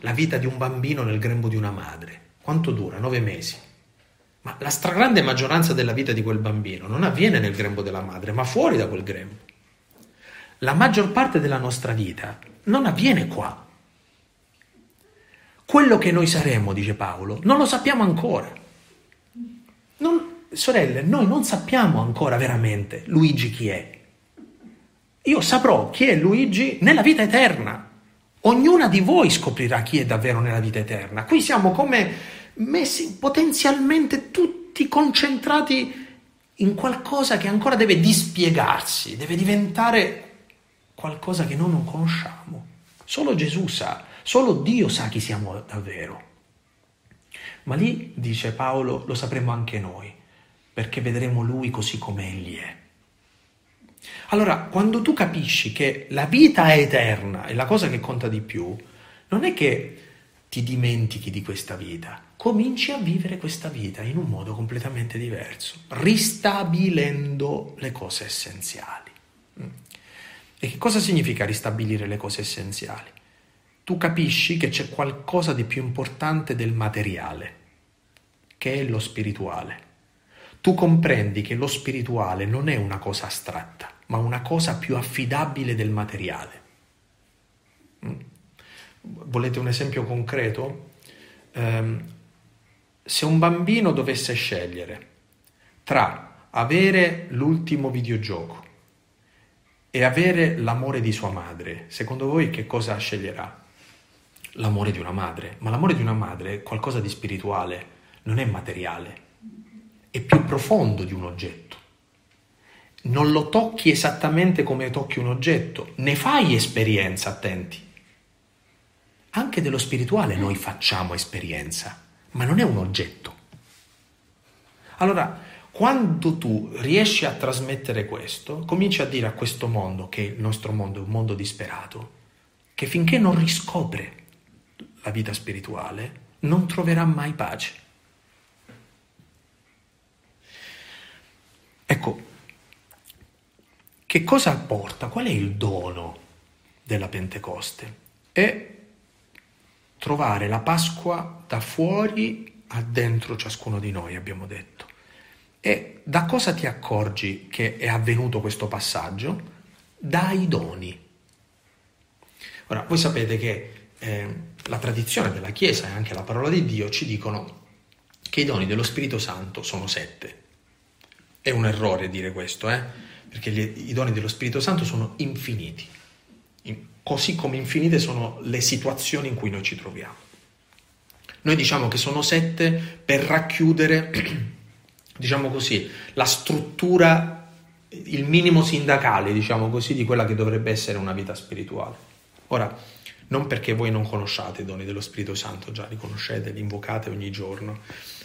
La vita di un bambino nel grembo di una madre. Quanto dura? Nove mesi. Ma la stragrande maggioranza della vita di quel bambino non avviene nel grembo della madre, ma fuori da quel grembo. La maggior parte della nostra vita non avviene qua, quello che noi saremo, dice Paolo, non lo sappiamo ancora. Non, sorelle, noi non sappiamo ancora veramente Luigi chi è. Io saprò chi è Luigi nella vita eterna. Ognuna di voi scoprirà chi è davvero nella vita eterna. Qui siamo come messi potenzialmente tutti concentrati in qualcosa che ancora deve dispiegarsi, deve diventare qualcosa che noi non conosciamo. Solo Gesù sa Solo Dio sa chi siamo davvero. Ma lì, dice Paolo, lo sapremo anche noi, perché vedremo Lui così come Egli è. Allora, quando tu capisci che la vita è eterna è la cosa che conta di più, non è che ti dimentichi di questa vita, cominci a vivere questa vita in un modo completamente diverso, ristabilendo le cose essenziali. E che cosa significa ristabilire le cose essenziali? tu capisci che c'è qualcosa di più importante del materiale, che è lo spirituale. Tu comprendi che lo spirituale non è una cosa astratta, ma una cosa più affidabile del materiale. Mm? Volete un esempio concreto? Um, se un bambino dovesse scegliere tra avere l'ultimo videogioco e avere l'amore di sua madre, secondo voi che cosa sceglierà? l'amore di una madre, ma l'amore di una madre è qualcosa di spirituale, non è materiale, è più profondo di un oggetto. Non lo tocchi esattamente come tocchi un oggetto, ne fai esperienza, attenti. Anche dello spirituale noi facciamo esperienza, ma non è un oggetto. Allora, Quando tu riesci a trasmettere questo, cominci a dire a questo mondo, che il nostro mondo è un mondo disperato, che finché non riscopre la vita spirituale, non troverà mai pace. Ecco, che cosa porta? Qual è il dono della Pentecoste? È trovare la Pasqua da fuori a dentro ciascuno di noi, abbiamo detto. E da cosa ti accorgi che è avvenuto questo passaggio? Dai doni. Ora, voi sapete che eh, la tradizione della Chiesa e anche la parola di Dio ci dicono che i doni dello Spirito Santo sono sette. È un errore dire questo, eh? Perché gli, i doni dello Spirito Santo sono infiniti, in, così come infinite sono le situazioni in cui noi ci troviamo. Noi diciamo che sono sette per racchiudere, diciamo così, la struttura, il minimo sindacale, diciamo così, di quella che dovrebbe essere una vita spirituale. Ora, non perché voi non conosciate i doni dello Spirito Santo, già li conoscete, li invocate ogni giorno,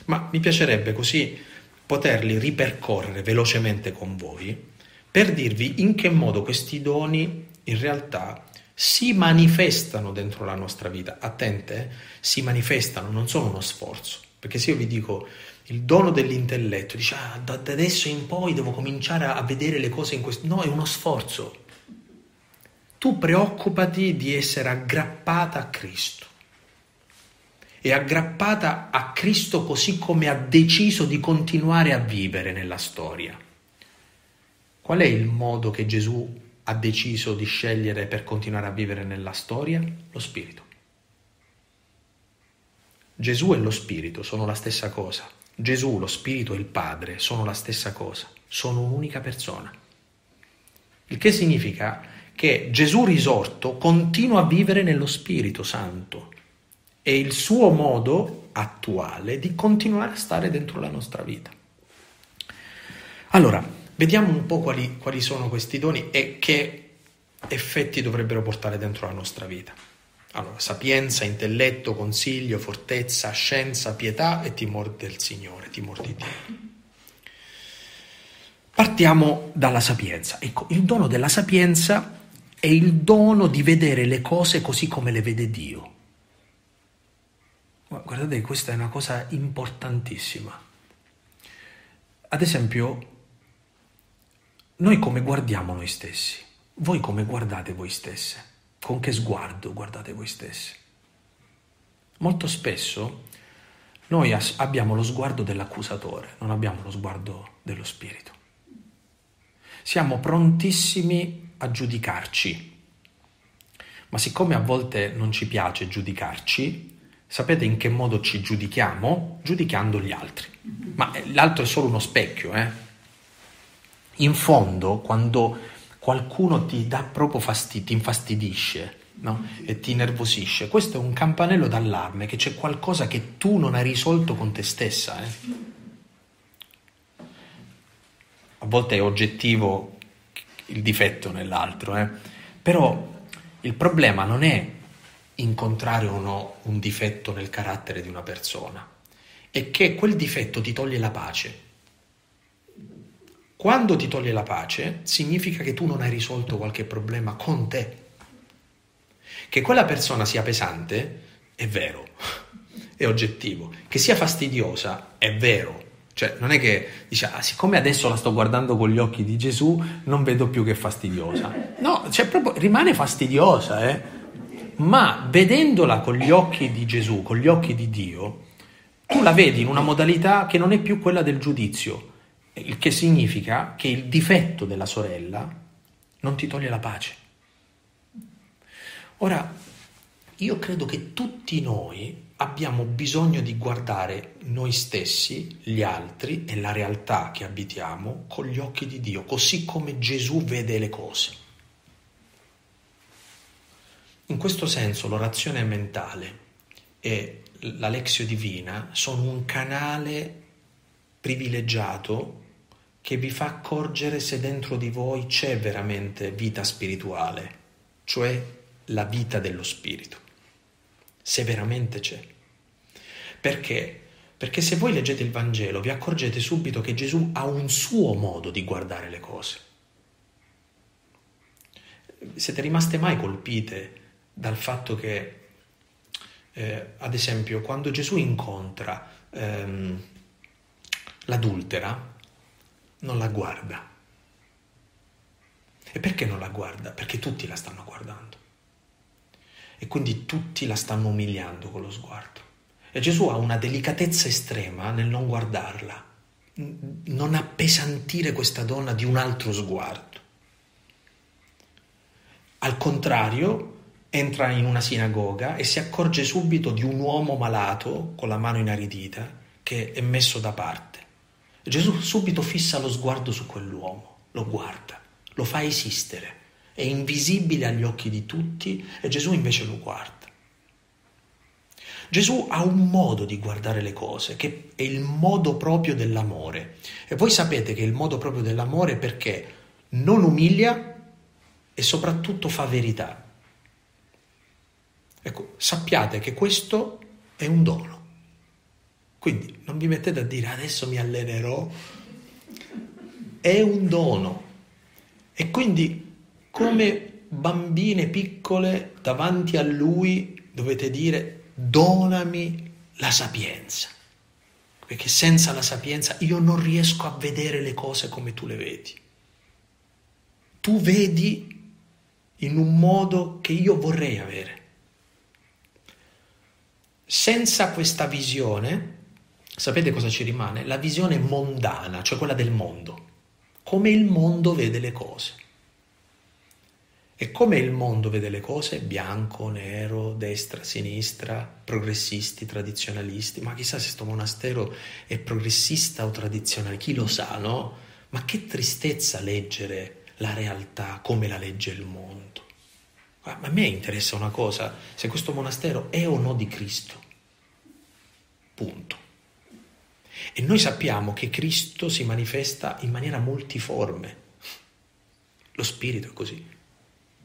ma mi piacerebbe così poterli ripercorrere velocemente con voi per dirvi in che modo questi doni in realtà si manifestano dentro la nostra vita. Attente, eh? si manifestano, non sono uno sforzo. Perché se io vi dico il dono dell'intelletto, dice ah, da adesso in poi devo cominciare a vedere le cose in questo... No, è uno sforzo. Tu preoccupati di essere aggrappata a Cristo è aggrappata a Cristo così come ha deciso di continuare a vivere nella storia. Qual è il modo che Gesù ha deciso di scegliere per continuare a vivere nella storia? Lo Spirito. Gesù e lo Spirito sono la stessa cosa. Gesù, lo Spirito e il Padre sono la stessa cosa, sono un'unica persona. Il che significa che Gesù risorto continua a vivere nello Spirito Santo è il suo modo attuale di continuare a stare dentro la nostra vita. Allora, vediamo un po' quali, quali sono questi doni e che effetti dovrebbero portare dentro la nostra vita. Allora, sapienza, intelletto, consiglio, fortezza, scienza, pietà e timore del Signore, timore di Dio. Partiamo dalla sapienza. Ecco, il dono della sapienza è il dono di vedere le cose così come le vede Dio. Guardate, questa è una cosa importantissima. Ad esempio, noi come guardiamo noi stessi? Voi come guardate voi stesse? Con che sguardo guardate voi stessi? Molto spesso noi abbiamo lo sguardo dell'accusatore, non abbiamo lo sguardo dello spirito. Siamo prontissimi a giudicarci, ma siccome a volte non ci piace giudicarci, Sapete in che modo ci giudichiamo? Giudicando gli altri. Ma l'altro è solo uno specchio, eh? In fondo, quando qualcuno ti dà proprio fastidio, ti infastidisce no? e ti nervosisce, questo è un campanello d'allarme che c'è qualcosa che tu non hai risolto con te stessa. Eh? A volte è oggettivo il difetto nell'altro, eh? però il problema non è incontrare o no un difetto nel carattere di una persona, è che quel difetto ti toglie la pace. Quando ti toglie la pace significa che tu non hai risolto qualche problema con te. Che quella persona sia pesante è vero, è oggettivo. Che sia fastidiosa è vero. Cioè, non è che dice, ah, siccome adesso la sto guardando con gli occhi di Gesù, non vedo più che è fastidiosa. No, cioè proprio rimane fastidiosa, eh ma vedendola con gli occhi di Gesù, con gli occhi di Dio, tu la vedi in una modalità che non è più quella del giudizio, il che significa che il difetto della sorella non ti toglie la pace. Ora, io credo che tutti noi abbiamo bisogno di guardare noi stessi, gli altri e la realtà che abitiamo con gli occhi di Dio, così come Gesù vede le cose. In questo senso l'orazione mentale e la lexio divina sono un canale privilegiato che vi fa accorgere se dentro di voi c'è veramente vita spirituale, cioè la vita dello spirito, se veramente c'è. Perché Perché se voi leggete il Vangelo vi accorgete subito che Gesù ha un suo modo di guardare le cose. Siete rimaste mai colpite dal fatto che, eh, ad esempio, quando Gesù incontra ehm, l'adultera, non la guarda. E perché non la guarda? Perché tutti la stanno guardando. E quindi tutti la stanno umiliando con lo sguardo. E Gesù ha una delicatezza estrema nel non guardarla, non appesantire questa donna di un altro sguardo. Al contrario, entra in una sinagoga e si accorge subito di un uomo malato con la mano inaridita che è messo da parte. Gesù subito fissa lo sguardo su quell'uomo, lo guarda, lo fa esistere, è invisibile agli occhi di tutti e Gesù invece lo guarda. Gesù ha un modo di guardare le cose che è il modo proprio dell'amore. E voi sapete che è il modo proprio dell'amore perché non umilia e soprattutto fa verità. Ecco, sappiate che questo è un dono. Quindi non vi mettete a dire adesso mi allenerò. È un dono. E quindi come bambine piccole davanti a lui dovete dire donami la sapienza, perché senza la sapienza io non riesco a vedere le cose come tu le vedi. Tu vedi in un modo che io vorrei avere. Senza questa visione, sapete cosa ci rimane? La visione mondana, cioè quella del mondo, come il mondo vede le cose. E come il mondo vede le cose? Bianco, nero, destra, sinistra, progressisti, tradizionalisti. Ma chissà se questo monastero è progressista o tradizionale, chi lo sa, no? Ma che tristezza leggere la realtà come la legge il mondo. Ma a me interessa una cosa, se questo monastero è o no di Cristo. Punto. E noi sappiamo che Cristo si manifesta in maniera multiforme. Lo Spirito è così.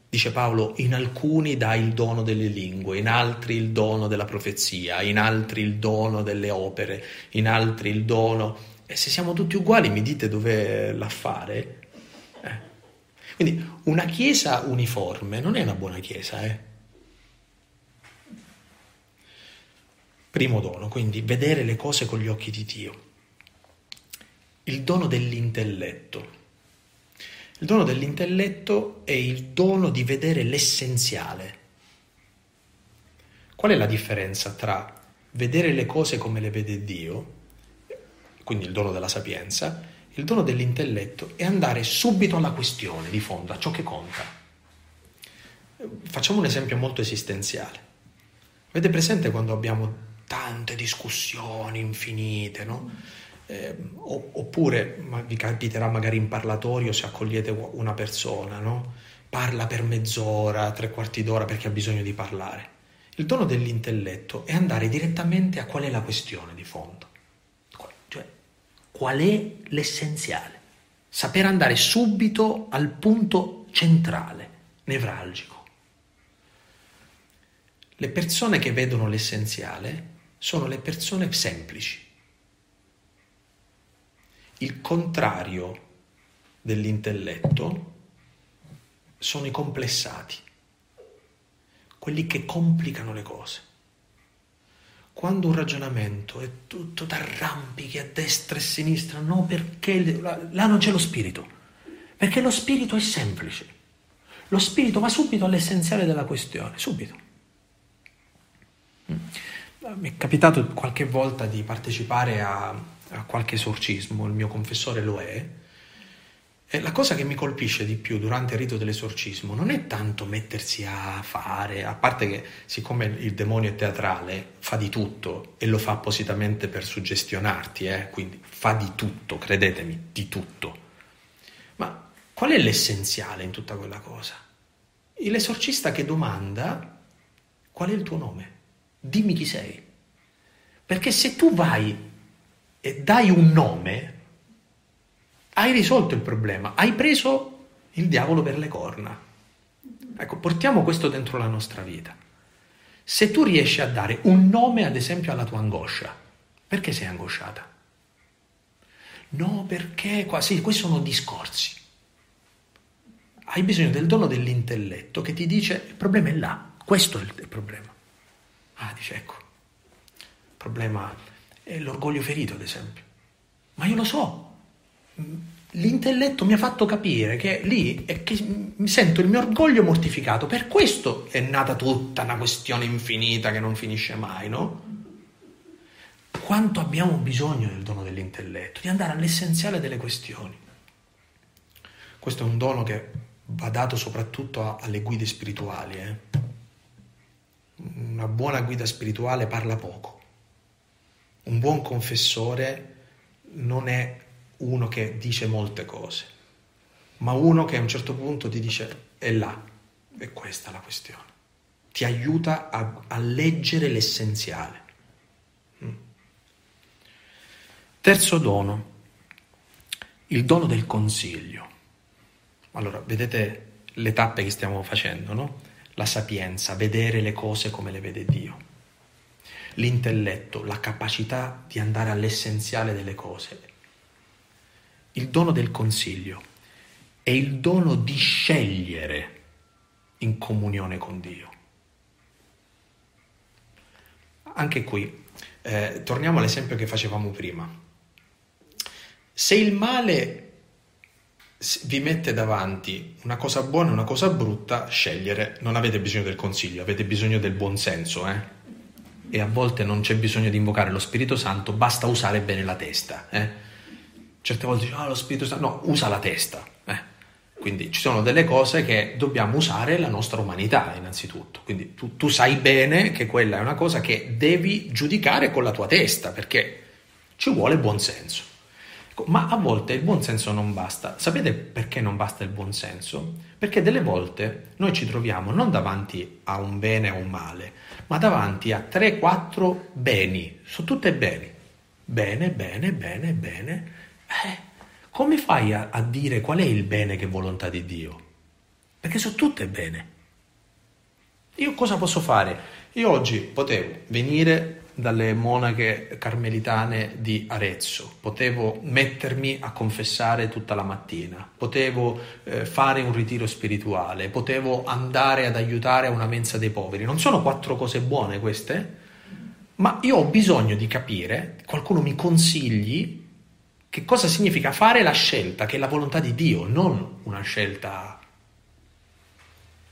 Dice Paolo, in alcuni dà il dono delle lingue, in altri il dono della profezia, in altri il dono delle opere, in altri il dono... E se siamo tutti uguali mi dite dov'è l'affare? Eh. Quindi una chiesa uniforme non è una buona chiesa, eh? Primo dono, quindi vedere le cose con gli occhi di Dio. Il dono dell'intelletto. Il dono dell'intelletto è il dono di vedere l'essenziale. Qual è la differenza tra vedere le cose come le vede Dio, quindi il dono della sapienza, il dono dell'intelletto e andare subito alla questione di fondo, a ciò che conta? Facciamo un esempio molto esistenziale. Avete presente quando abbiamo tante discussioni infinite, no? eh, oppure ma vi capiterà magari in parlatorio se accogliete una persona, no? parla per mezz'ora, tre quarti d'ora perché ha bisogno di parlare. Il dono dell'intelletto è andare direttamente a qual è la questione di fondo, cioè qual è l'essenziale, saper andare subito al punto centrale, nevralgico. Le persone che vedono l'essenziale sono le persone semplici, il contrario dell'intelletto sono i complessati, quelli che complicano le cose. Quando un ragionamento è tutto d'arrampichi a destra e a sinistra, no, perché là non c'è lo spirito, perché lo spirito è semplice. Lo spirito va subito all'essenziale della questione, subito. Mi è capitato qualche volta di partecipare a a qualche esorcismo, il mio confessore lo è, e la cosa che mi colpisce di più durante il rito dell'esorcismo non è tanto mettersi a fare, a parte che siccome il demonio è teatrale, fa di tutto e lo fa appositamente per suggestionarti, eh? quindi fa di tutto, credetemi, di tutto. Ma qual è l'essenziale in tutta quella cosa? L'esorcista che domanda qual è il tuo nome? Dimmi chi sei. Perché se tu vai e dai un nome, hai risolto il problema, hai preso il diavolo per le corna. Ecco, portiamo questo dentro la nostra vita. Se tu riesci a dare un nome, ad esempio, alla tua angoscia, Perché sei angosciata? No, perché qua, sì, questi sono discorsi. Hai bisogno del dono dell'intelletto che ti dice il problema è là, questo è il problema. Ah, dice ecco, il problema è l'orgoglio ferito, ad esempio. Ma io lo so, l'intelletto mi ha fatto capire che lì è che mi sento il mio orgoglio mortificato. Per questo è nata tutta una questione infinita che non finisce mai, no? Quanto abbiamo bisogno del dono dell'intelletto, di andare all'essenziale delle questioni. Questo è un dono che va dato soprattutto alle guide spirituali. Eh? Una buona guida spirituale parla poco. Un buon confessore non è uno che dice molte cose, ma uno che a un certo punto ti dice è là, è questa la questione. Ti aiuta a, a leggere l'essenziale. Mm. Terzo dono, il dono del consiglio. Allora, vedete le tappe che stiamo facendo, no? La sapienza, vedere le cose come le vede Dio. L'intelletto, la capacità di andare all'essenziale delle cose il dono del consiglio è il dono di scegliere in comunione con Dio. Anche qui, eh, torniamo all'esempio che facevamo prima. Se il male vi mette davanti una cosa buona e una cosa brutta, scegliere, non avete bisogno del consiglio, avete bisogno del buon senso, eh? E a volte non c'è bisogno di invocare lo Spirito Santo, basta usare bene la testa, eh? Certe volte dici, ah, lo Spirito Santo, no, usa la testa. Eh. Quindi ci sono delle cose che dobbiamo usare la nostra umanità innanzitutto. Quindi tu, tu, sai bene che quella è una cosa che devi giudicare con la tua testa perché ci vuole buon senso. Ecco, ma a volte il buon senso non basta. Sapete perché non basta il buon senso? Perché delle volte noi ci troviamo non davanti a un bene o un male, ma davanti a 3-4 beni. Sono tutte beni. Bene, bene, bene, bene eh, come fai a, a dire qual è il bene che è volontà di Dio? Perché sono tutte bene. Io cosa posso fare? Io oggi potevo venire dalle monache carmelitane di Arezzo, potevo mettermi a confessare tutta la mattina, potevo eh, fare un ritiro spirituale, potevo andare ad aiutare a una mensa dei poveri. Non sono quattro cose buone queste? Ma io ho bisogno di capire, qualcuno mi consigli che cosa significa fare la scelta, che è la volontà di Dio, non una scelta...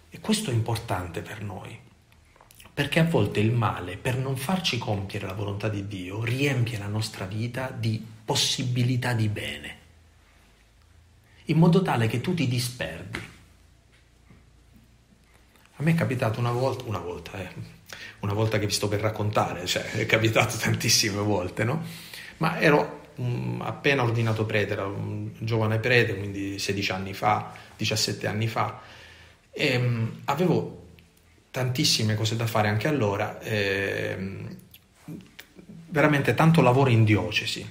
E questo è importante per noi, perché a volte il male, per non farci compiere la volontà di Dio, riempie la nostra vita di possibilità di bene, in modo tale che tu ti disperdi. A me è capitato una volta, una volta, eh, una volta che vi sto per raccontare, cioè è capitato tantissime volte, no? Ma ero un, appena ordinato prete, era un giovane prete, quindi 16 anni fa, 17 anni fa, e um, avevo tantissime cose da fare anche allora, e, veramente tanto lavoro in diocesi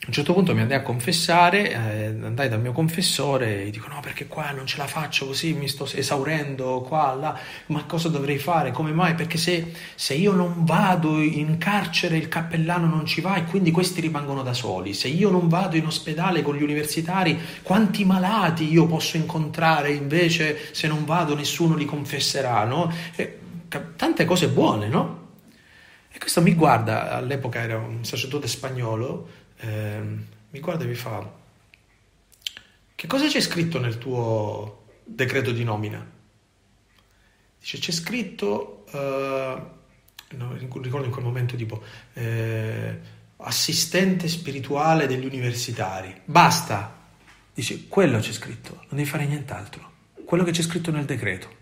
a un certo punto mi andai a confessare, eh, andai dal mio confessore e dico no perché qua non ce la faccio così, mi sto esaurendo qua, là, ma cosa dovrei fare, come mai? Perché se, se io non vado in carcere il cappellano non ci va e quindi questi rimangono da soli, se io non vado in ospedale con gli universitari quanti malati io posso incontrare invece se non vado nessuno li confesserà, no? E, tante cose buone, no? E questo mi guarda, all'epoca era un sacerdote spagnolo, eh, mi guarda e mi fa, che cosa c'è scritto nel tuo decreto di nomina? Dice, c'è scritto, eh, no, ricordo in quel momento tipo, eh, assistente spirituale degli universitari. Basta. Dice, quello c'è scritto, non devi fare nient'altro. Quello che c'è scritto nel decreto.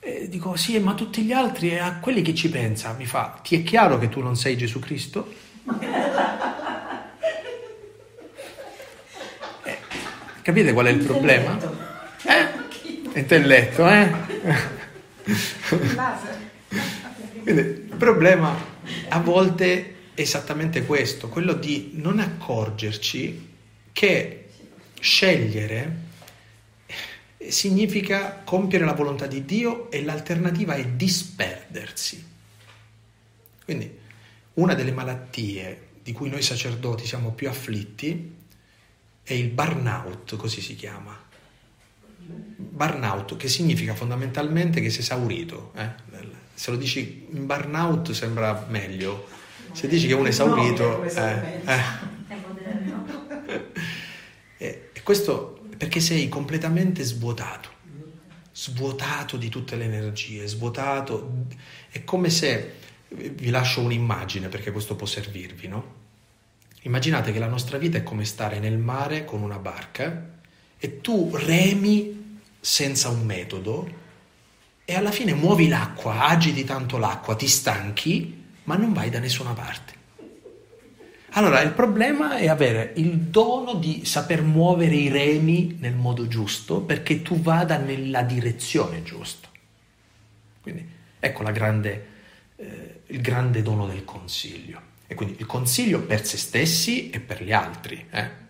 E dico, sì, ma tutti gli altri, a quelli che ci pensa, mi fa, ti è chiaro che tu non sei Gesù Cristo? Eh, capite qual è il problema? Eh? Intelletto, eh? Quindi, il problema a volte è esattamente questo, quello di non accorgerci che scegliere significa compiere la volontà di Dio e l'alternativa è disperdersi. Quindi una delle malattie di cui noi sacerdoti siamo più afflitti è il burnout, così si chiama. Burnout, che significa fondamentalmente che sei esaurito. Eh? Se lo dici in burnout sembra meglio, se dici che uno è esaurito... Eh, eh. E questo perché sei completamente svuotato, svuotato di tutte le energie, svuotato. È come se, vi lascio un'immagine perché questo può servirvi, no? Immaginate che la nostra vita è come stare nel mare con una barca e tu remi senza un metodo e alla fine muovi l'acqua, agiti tanto l'acqua, ti stanchi, ma non vai da nessuna parte. Allora, il problema è avere il dono di saper muovere i remi nel modo giusto perché tu vada nella direzione giusta. Quindi ecco grande, eh, il grande dono del consiglio. E quindi il consiglio per se stessi e per gli altri. Eh.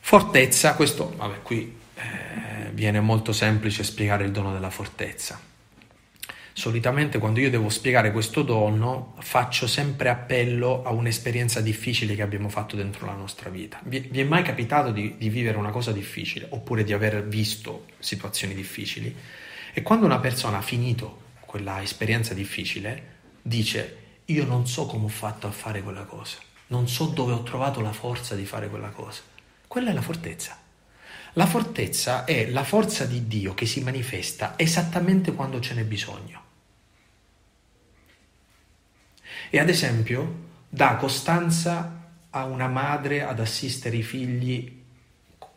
Fortezza, questo, vabbè, qui eh, viene molto semplice spiegare il dono della fortezza Solitamente quando io devo spiegare questo dono faccio sempre appello a un'esperienza difficile che abbiamo fatto dentro la nostra vita. Vi, vi è mai capitato di, di vivere una cosa difficile oppure di aver visto situazioni difficili? E quando una persona ha finito quella esperienza difficile dice io non so come ho fatto a fare quella cosa, non so dove ho trovato la forza di fare quella cosa. Quella è la fortezza. La fortezza è la forza di Dio che si manifesta esattamente quando ce n'è bisogno. E ad esempio dà costanza a una madre ad assistere i figli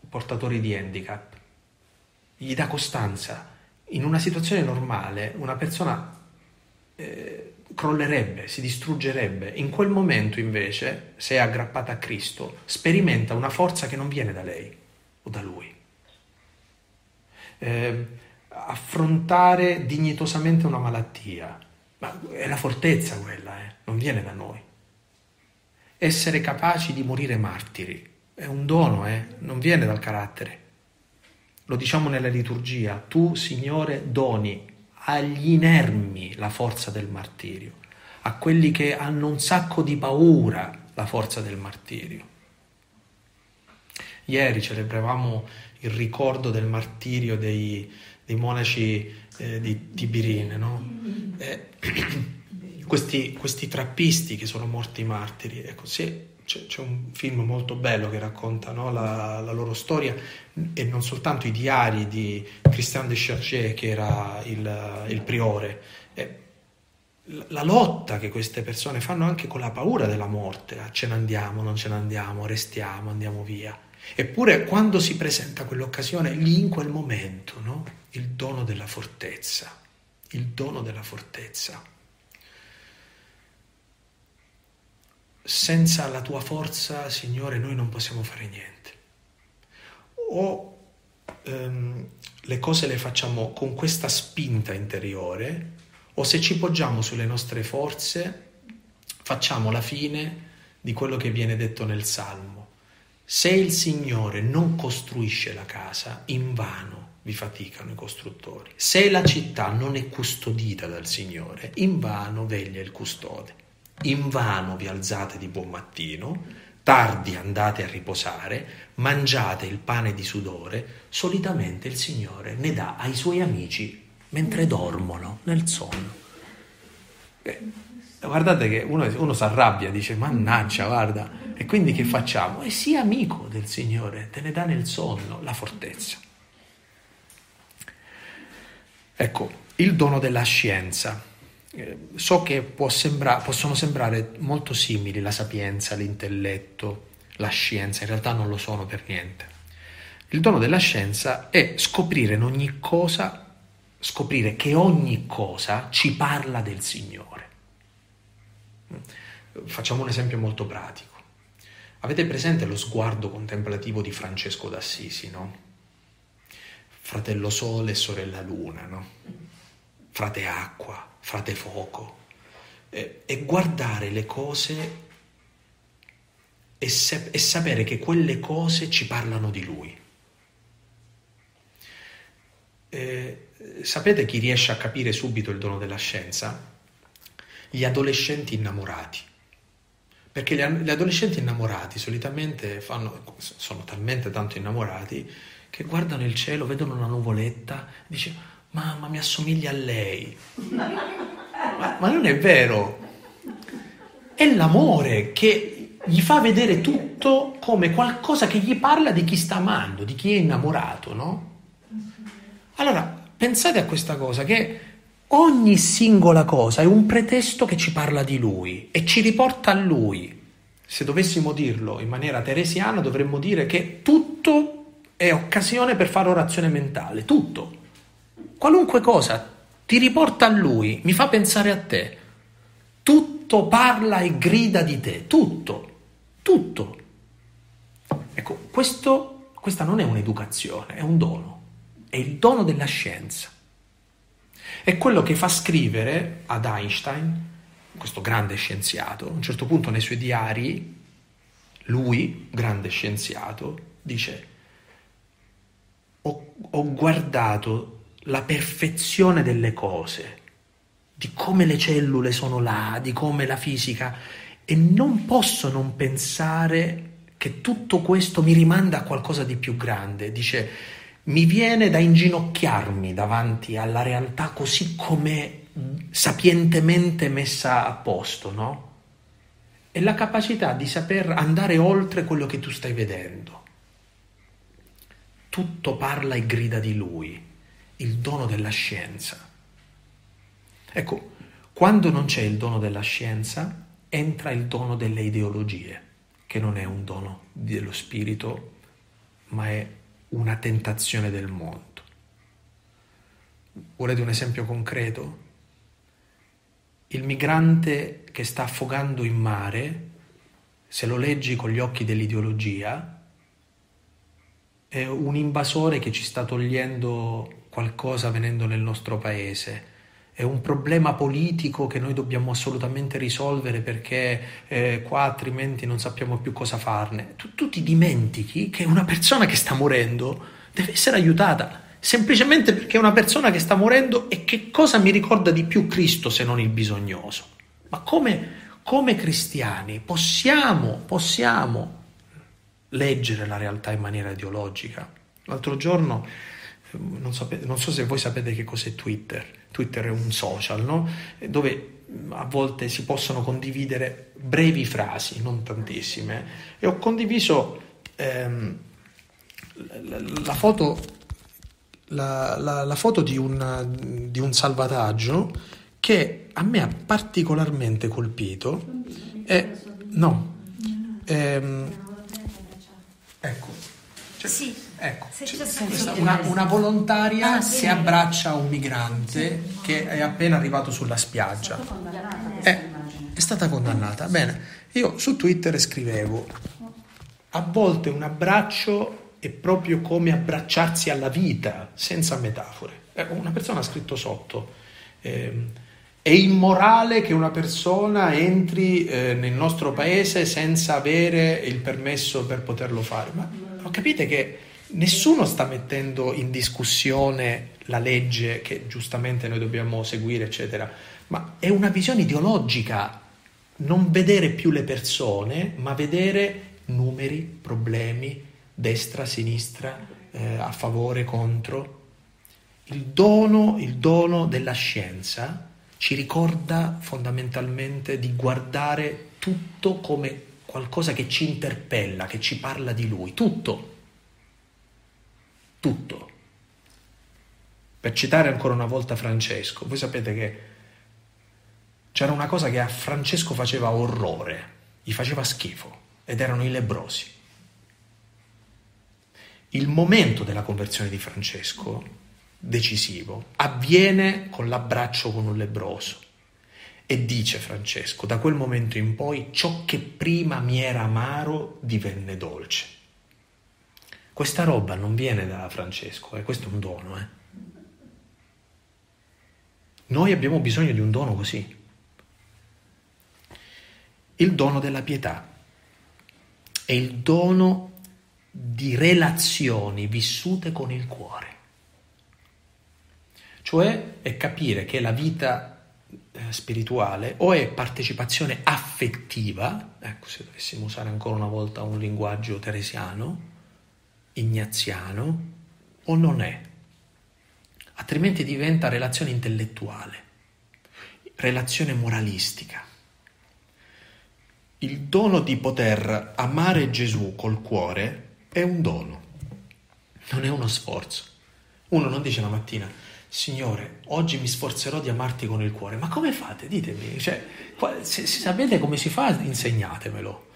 portatori di handicap. Gli dà costanza. In una situazione normale una persona eh, crollerebbe, si distruggerebbe. In quel momento invece, se è aggrappata a Cristo, sperimenta una forza che non viene da lei o da lui. Eh, affrontare dignitosamente una malattia, ma è la fortezza quella, eh? non viene da noi. Essere capaci di morire martiri è un dono, eh? non viene dal carattere. Lo diciamo nella liturgia, tu Signore doni agli inermi la forza del martirio, a quelli che hanno un sacco di paura la forza del martirio. Ieri celebravamo il ricordo del martirio dei, dei monaci eh, di Tibirin, no? eh, questi, questi, trappisti che sono morti martiri. Ecco, se c'è, un film molto bello che racconta no, la, la, loro storia e non soltanto i diari di Christian de Cherché, che era il, il priore. Eh, la lotta che queste persone fanno anche con la paura della morte, ah, ce ne andiamo, non ce ne andiamo, restiamo, andiamo via. Eppure quando si presenta quell'occasione, lì in quel momento, no? il dono della fortezza, il dono della fortezza. Senza la tua forza, Signore, noi non possiamo fare niente. O ehm, le cose le facciamo con questa spinta interiore, o se ci poggiamo sulle nostre forze, facciamo la fine di quello che viene detto nel Salmo. Se il Signore non costruisce la casa, invano vi faticano i costruttori. Se la città non è custodita dal Signore, invano veglia il custode. Invano vi alzate di buon mattino, tardi andate a riposare, mangiate il pane di sudore, solitamente il Signore ne dà ai suoi amici mentre dormono nel sonno. Eh, guardate che uno, uno si arrabbia, dice mannaggia, guarda, e quindi che facciamo? E sii amico del Signore, te ne dà nel sonno la fortezza. Ecco, il dono della scienza. Eh, so che sembra, possono sembrare molto simili la sapienza, l'intelletto, la scienza, in realtà non lo sono per niente. Il dono della scienza è scoprire in ogni cosa, scoprire che ogni cosa ci parla del Signore. Facciamo un esempio molto pratico. Avete presente lo sguardo contemplativo di Francesco d'Assisi, no? fratello sole e sorella luna, no? frate acqua, frate fuoco, e, e guardare le cose e, se, e sapere che quelle cose ci parlano di lui. Eh, sapete chi riesce a capire subito il dono della scienza? gli adolescenti innamorati. Perché gli adolescenti innamorati solitamente fanno, sono talmente tanto innamorati che guardano il cielo, vedono una nuvoletta e dicono mamma mi assomiglia a lei. ma, ma non è vero. È l'amore che gli fa vedere tutto come qualcosa che gli parla di chi sta amando, di chi è innamorato, no? Allora, pensate a questa cosa che ogni singola cosa è un pretesto che ci parla di lui e ci riporta a lui. Se dovessimo dirlo in maniera teresiana, dovremmo dire che tutto è occasione per fare orazione mentale, tutto. Qualunque cosa ti riporta a lui, mi fa pensare a te. Tutto parla e grida di te, tutto, tutto. Ecco, questo, questa non è un'educazione, è un dono, è il dono della scienza. È quello che fa scrivere ad Einstein, questo grande scienziato, a un certo punto nei suoi diari, lui, grande scienziato, dice ho, ho guardato la perfezione delle cose, di come le cellule sono là, di come la fisica, e non posso non pensare che tutto questo mi rimanda a qualcosa di più grande. Dice, mi viene da inginocchiarmi davanti alla realtà così come sapientemente messa a posto, no? E la capacità di saper andare oltre quello che tu stai vedendo tutto parla e grida di lui, il dono della scienza. Ecco, quando non c'è il dono della scienza, entra il dono delle ideologie, che non è un dono dello spirito, ma è una tentazione del mondo. Volete un esempio concreto? Il migrante che sta affogando in mare, se lo leggi con gli occhi dell'ideologia, è un invasore che ci sta togliendo qualcosa venendo nel nostro paese. È un problema politico che noi dobbiamo assolutamente risolvere perché eh, qua altrimenti non sappiamo più cosa farne. Tu, tu ti dimentichi che una persona che sta morendo deve essere aiutata semplicemente perché è una persona che sta morendo e che cosa mi ricorda di più Cristo se non il bisognoso? Ma come, come cristiani possiamo, possiamo leggere la realtà in maniera ideologica. L'altro giorno, non, sapete, non so se voi sapete che cos'è Twitter, Twitter è un social, no? dove a volte si possono condividere brevi frasi, non tantissime, e ho condiviso ehm, la, la, foto, la, la, foto di, un, di un salvataggio che a me ha particolarmente colpito. E, no, ehm, Ecco. Cioè, sì. Ecco, una, una, volontaria ah, sì. che abbraccia un migrante che è appena arrivato sulla spiaggia. È, eh, è stata condannata. Bene, io su Twitter scrivevo, a volte un abbraccio è proprio come abbracciarsi alla vita, senza metafore. Eh, una persona ha scritto sotto. Eh, è immorale che una persona entri eh, nel nostro paese senza avere il permesso per poterlo fare. Ma capite che nessuno sta mettendo in discussione la legge che giustamente noi dobbiamo seguire, eccetera, ma è una visione ideologica non vedere più le persone, ma vedere numeri, problemi, destra, sinistra, eh, a favore, contro. Il dono, il dono della scienza ci ricorda fondamentalmente di guardare tutto come qualcosa che ci interpella, che ci parla di lui, tutto, tutto. Per citare ancora una volta Francesco, voi sapete che c'era una cosa che a Francesco faceva orrore, gli faceva schifo, ed erano i lebrosi. Il momento della conversione di Francesco decisivo avviene con l'abbraccio con un lebroso. E dice Francesco, da quel momento in poi ciò che prima mi era amaro divenne dolce. Questa roba non viene da Francesco, eh? questo è un dono. Eh? Noi abbiamo bisogno di un dono così. Il dono della pietà è il dono di relazioni vissute con il cuore cioè è capire che la vita eh, spirituale o è partecipazione affettiva, ecco se dovessimo usare ancora una volta un linguaggio teresiano, ignaziano, o non è. Altrimenti diventa relazione intellettuale, relazione moralistica. Il dono di poter amare Gesù col cuore è un dono, non è uno sforzo. Uno non dice la mattina, Signore, oggi mi sforzerò di amarti con il cuore. Ma come fate? Ditemi. Cioè, se, se sapete come si fa, insegnatemelo.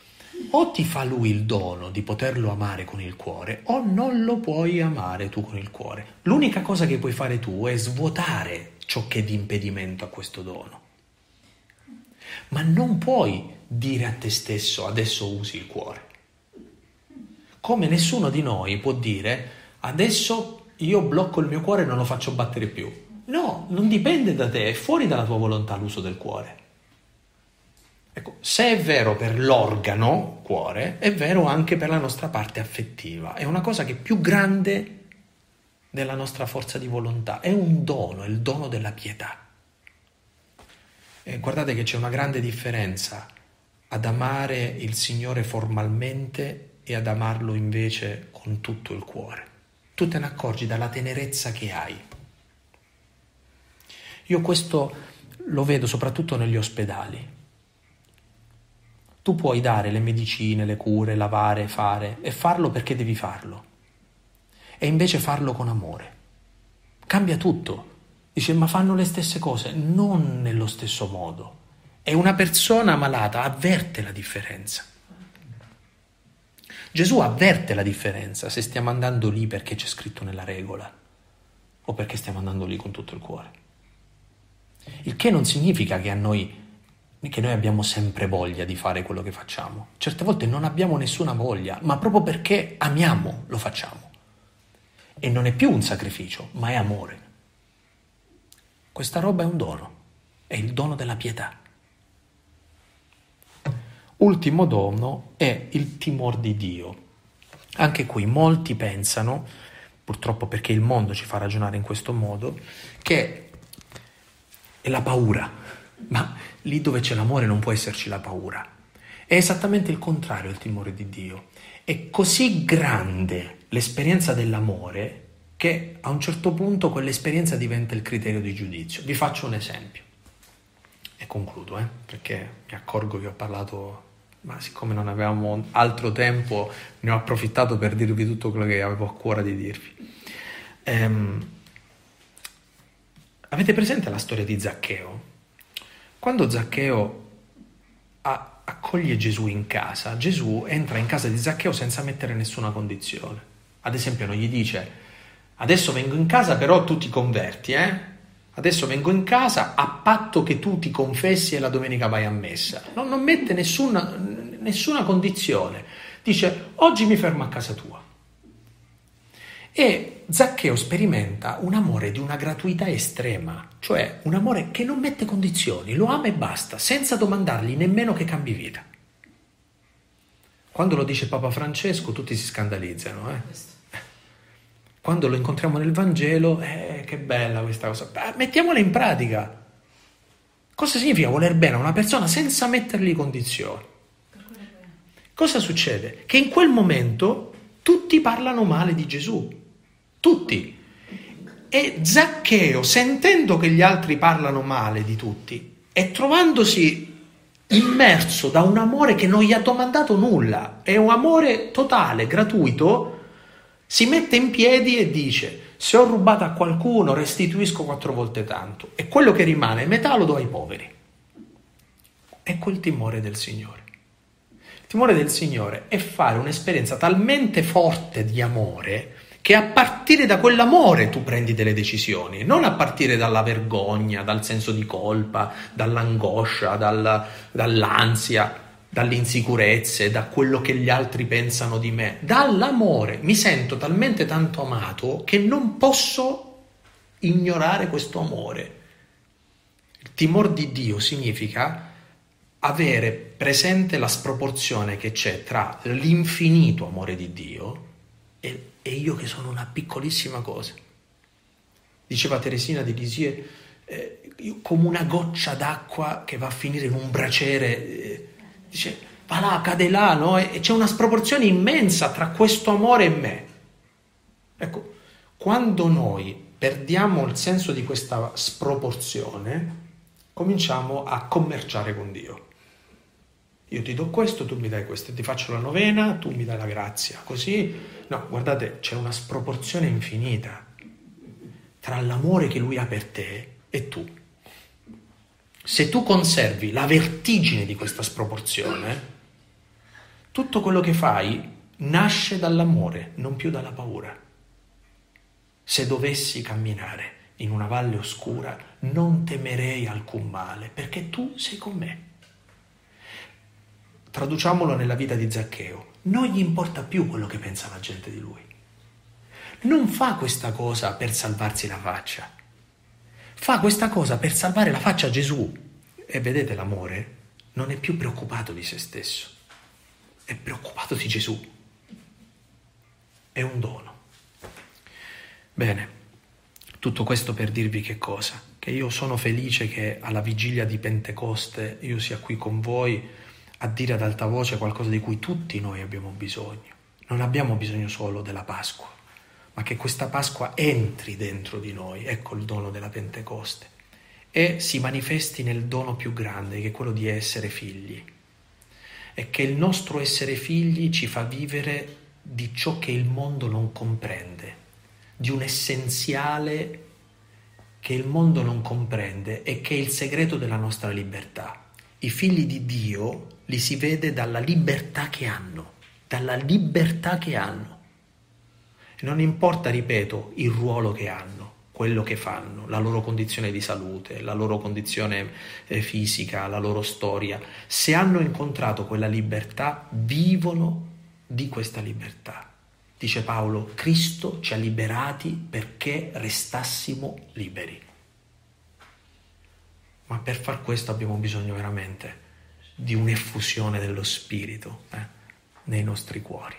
O ti fa lui il dono di poterlo amare con il cuore, o non lo puoi amare tu con il cuore. L'unica cosa che puoi fare tu è svuotare ciò che è di impedimento a questo dono. Ma non puoi dire a te stesso adesso usi il cuore. Come nessuno di noi può dire adesso io blocco il mio cuore e non lo faccio battere più. No, non dipende da te, è fuori dalla tua volontà l'uso del cuore. Ecco, se è vero per l'organo cuore, è vero anche per la nostra parte affettiva. È una cosa che è più grande della nostra forza di volontà, è un dono, è il dono della pietà. E guardate che c'è una grande differenza ad amare il Signore formalmente e ad amarlo invece con tutto il cuore tu te ne accorgi dalla tenerezza che hai. Io questo lo vedo soprattutto negli ospedali. Tu puoi dare le medicine, le cure, lavare, fare e farlo perché devi farlo. E invece farlo con amore. Cambia tutto. Dice, ma fanno le stesse cose, non nello stesso modo. E una persona malata avverte la differenza. Gesù avverte la differenza se stiamo andando lì perché c'è scritto nella regola o perché stiamo andando lì con tutto il cuore. Il che non significa che a noi che noi abbiamo sempre voglia di fare quello che facciamo. Certe volte non abbiamo nessuna voglia, ma proprio perché amiamo lo facciamo. E non è più un sacrificio, ma è amore. Questa roba è un dono, è il dono della pietà. Ultimo dono è il timore di Dio. Anche qui molti pensano, purtroppo perché il mondo ci fa ragionare in questo modo, che è la paura, ma lì dove c'è l'amore non può esserci la paura. È esattamente il contrario il timore di Dio. È così grande l'esperienza dell'amore che a un certo punto quell'esperienza diventa il criterio di giudizio. Vi faccio un esempio e concludo, eh, perché mi accorgo che ho parlato ma siccome non avevamo altro tempo ne ho approfittato per dirvi tutto quello che avevo a cuore di dirvi. Ehm, avete presente la storia di Zaccheo? Quando Zaccheo accoglie Gesù in casa, Gesù entra in casa di Zaccheo senza mettere nessuna condizione. Ad esempio non gli dice adesso vengo in casa però tu ti converti, eh? Adesso vengo in casa a patto che tu ti confessi e la domenica vai a messa. No, non mette nessuna, nessuna condizione. Dice oggi mi fermo a casa tua. E Zaccheo sperimenta un amore di una gratuità estrema, cioè un amore che non mette condizioni, lo ama e basta, senza domandargli nemmeno che cambi vita. Quando lo dice Papa Francesco tutti si scandalizzano. Eh? Quando lo incontriamo nel Vangelo, eh, che bella questa cosa. Beh, mettiamola in pratica. Cosa significa voler bene a una persona senza mettergli condizioni? Cosa succede? Che in quel momento tutti parlano male di Gesù. Tutti. E Zaccheo, sentendo che gli altri parlano male di tutti e trovandosi immerso da un amore che non gli ha domandato nulla, è un amore totale, gratuito, si mette in piedi e dice se ho rubato a qualcuno restituisco quattro volte tanto e quello che rimane metà lo do ai poveri. Ecco il timore del Signore. Il timore del Signore è fare un'esperienza talmente forte di amore che a partire da quell'amore tu prendi delle decisioni, non a partire dalla vergogna, dal senso di colpa, dall'angoscia, dal, dall'ansia dalle insicurezze, da quello che gli altri pensano di me, dall'amore. Mi sento talmente tanto amato che non posso ignorare questo amore. Il timore di Dio significa avere presente la sproporzione che c'è tra l'infinito amore di Dio e, e io che sono una piccolissima cosa. Diceva Teresina di Lisie, eh, come una goccia d'acqua che va a finire in un braciere. Eh, dice, va là, cade là, no? E c'è una sproporzione immensa tra questo amore e me. Ecco, quando noi perdiamo il senso di questa sproporzione, cominciamo a commerciare con Dio. Io ti do questo, tu mi dai questo, ti faccio la novena, tu mi dai la grazia. Così, no, guardate, c'è una sproporzione infinita tra l'amore che lui ha per te e tu. Se tu conservi la vertigine di questa sproporzione, tutto quello che fai nasce dall'amore, non più dalla paura. Se dovessi camminare in una valle oscura, non temerei alcun male, perché tu sei con me. Traduciamolo nella vita di Zaccheo. Non gli importa più quello che pensa la gente di lui. Non fa questa cosa per salvarsi la faccia. Fa questa cosa per salvare la faccia a Gesù. E vedete l'amore non è più preoccupato di se stesso, è preoccupato di Gesù. È un dono. Bene, tutto questo per dirvi che cosa? Che io sono felice che alla vigilia di Pentecoste io sia qui con voi a dire ad alta voce qualcosa di cui tutti noi abbiamo bisogno. Non abbiamo bisogno solo della Pasqua, ma che questa Pasqua entri dentro di noi, ecco il dono della Pentecoste, e si manifesti nel dono più grande, che è quello di essere figli. E che il nostro essere figli ci fa vivere di ciò che il mondo non comprende, di un essenziale che il mondo non comprende e che è il segreto della nostra libertà. I figli di Dio li si vede dalla libertà che hanno, dalla libertà che hanno. E non importa, ripeto, il ruolo che hanno, quello che fanno, la loro condizione di salute, la loro condizione eh, fisica, la loro storia, se hanno incontrato quella libertà, vivono di questa libertà. Dice Paolo, Cristo ci ha liberati perché restassimo liberi. Ma per far questo abbiamo bisogno veramente di un'effusione dello Spirito eh, nei nostri cuori.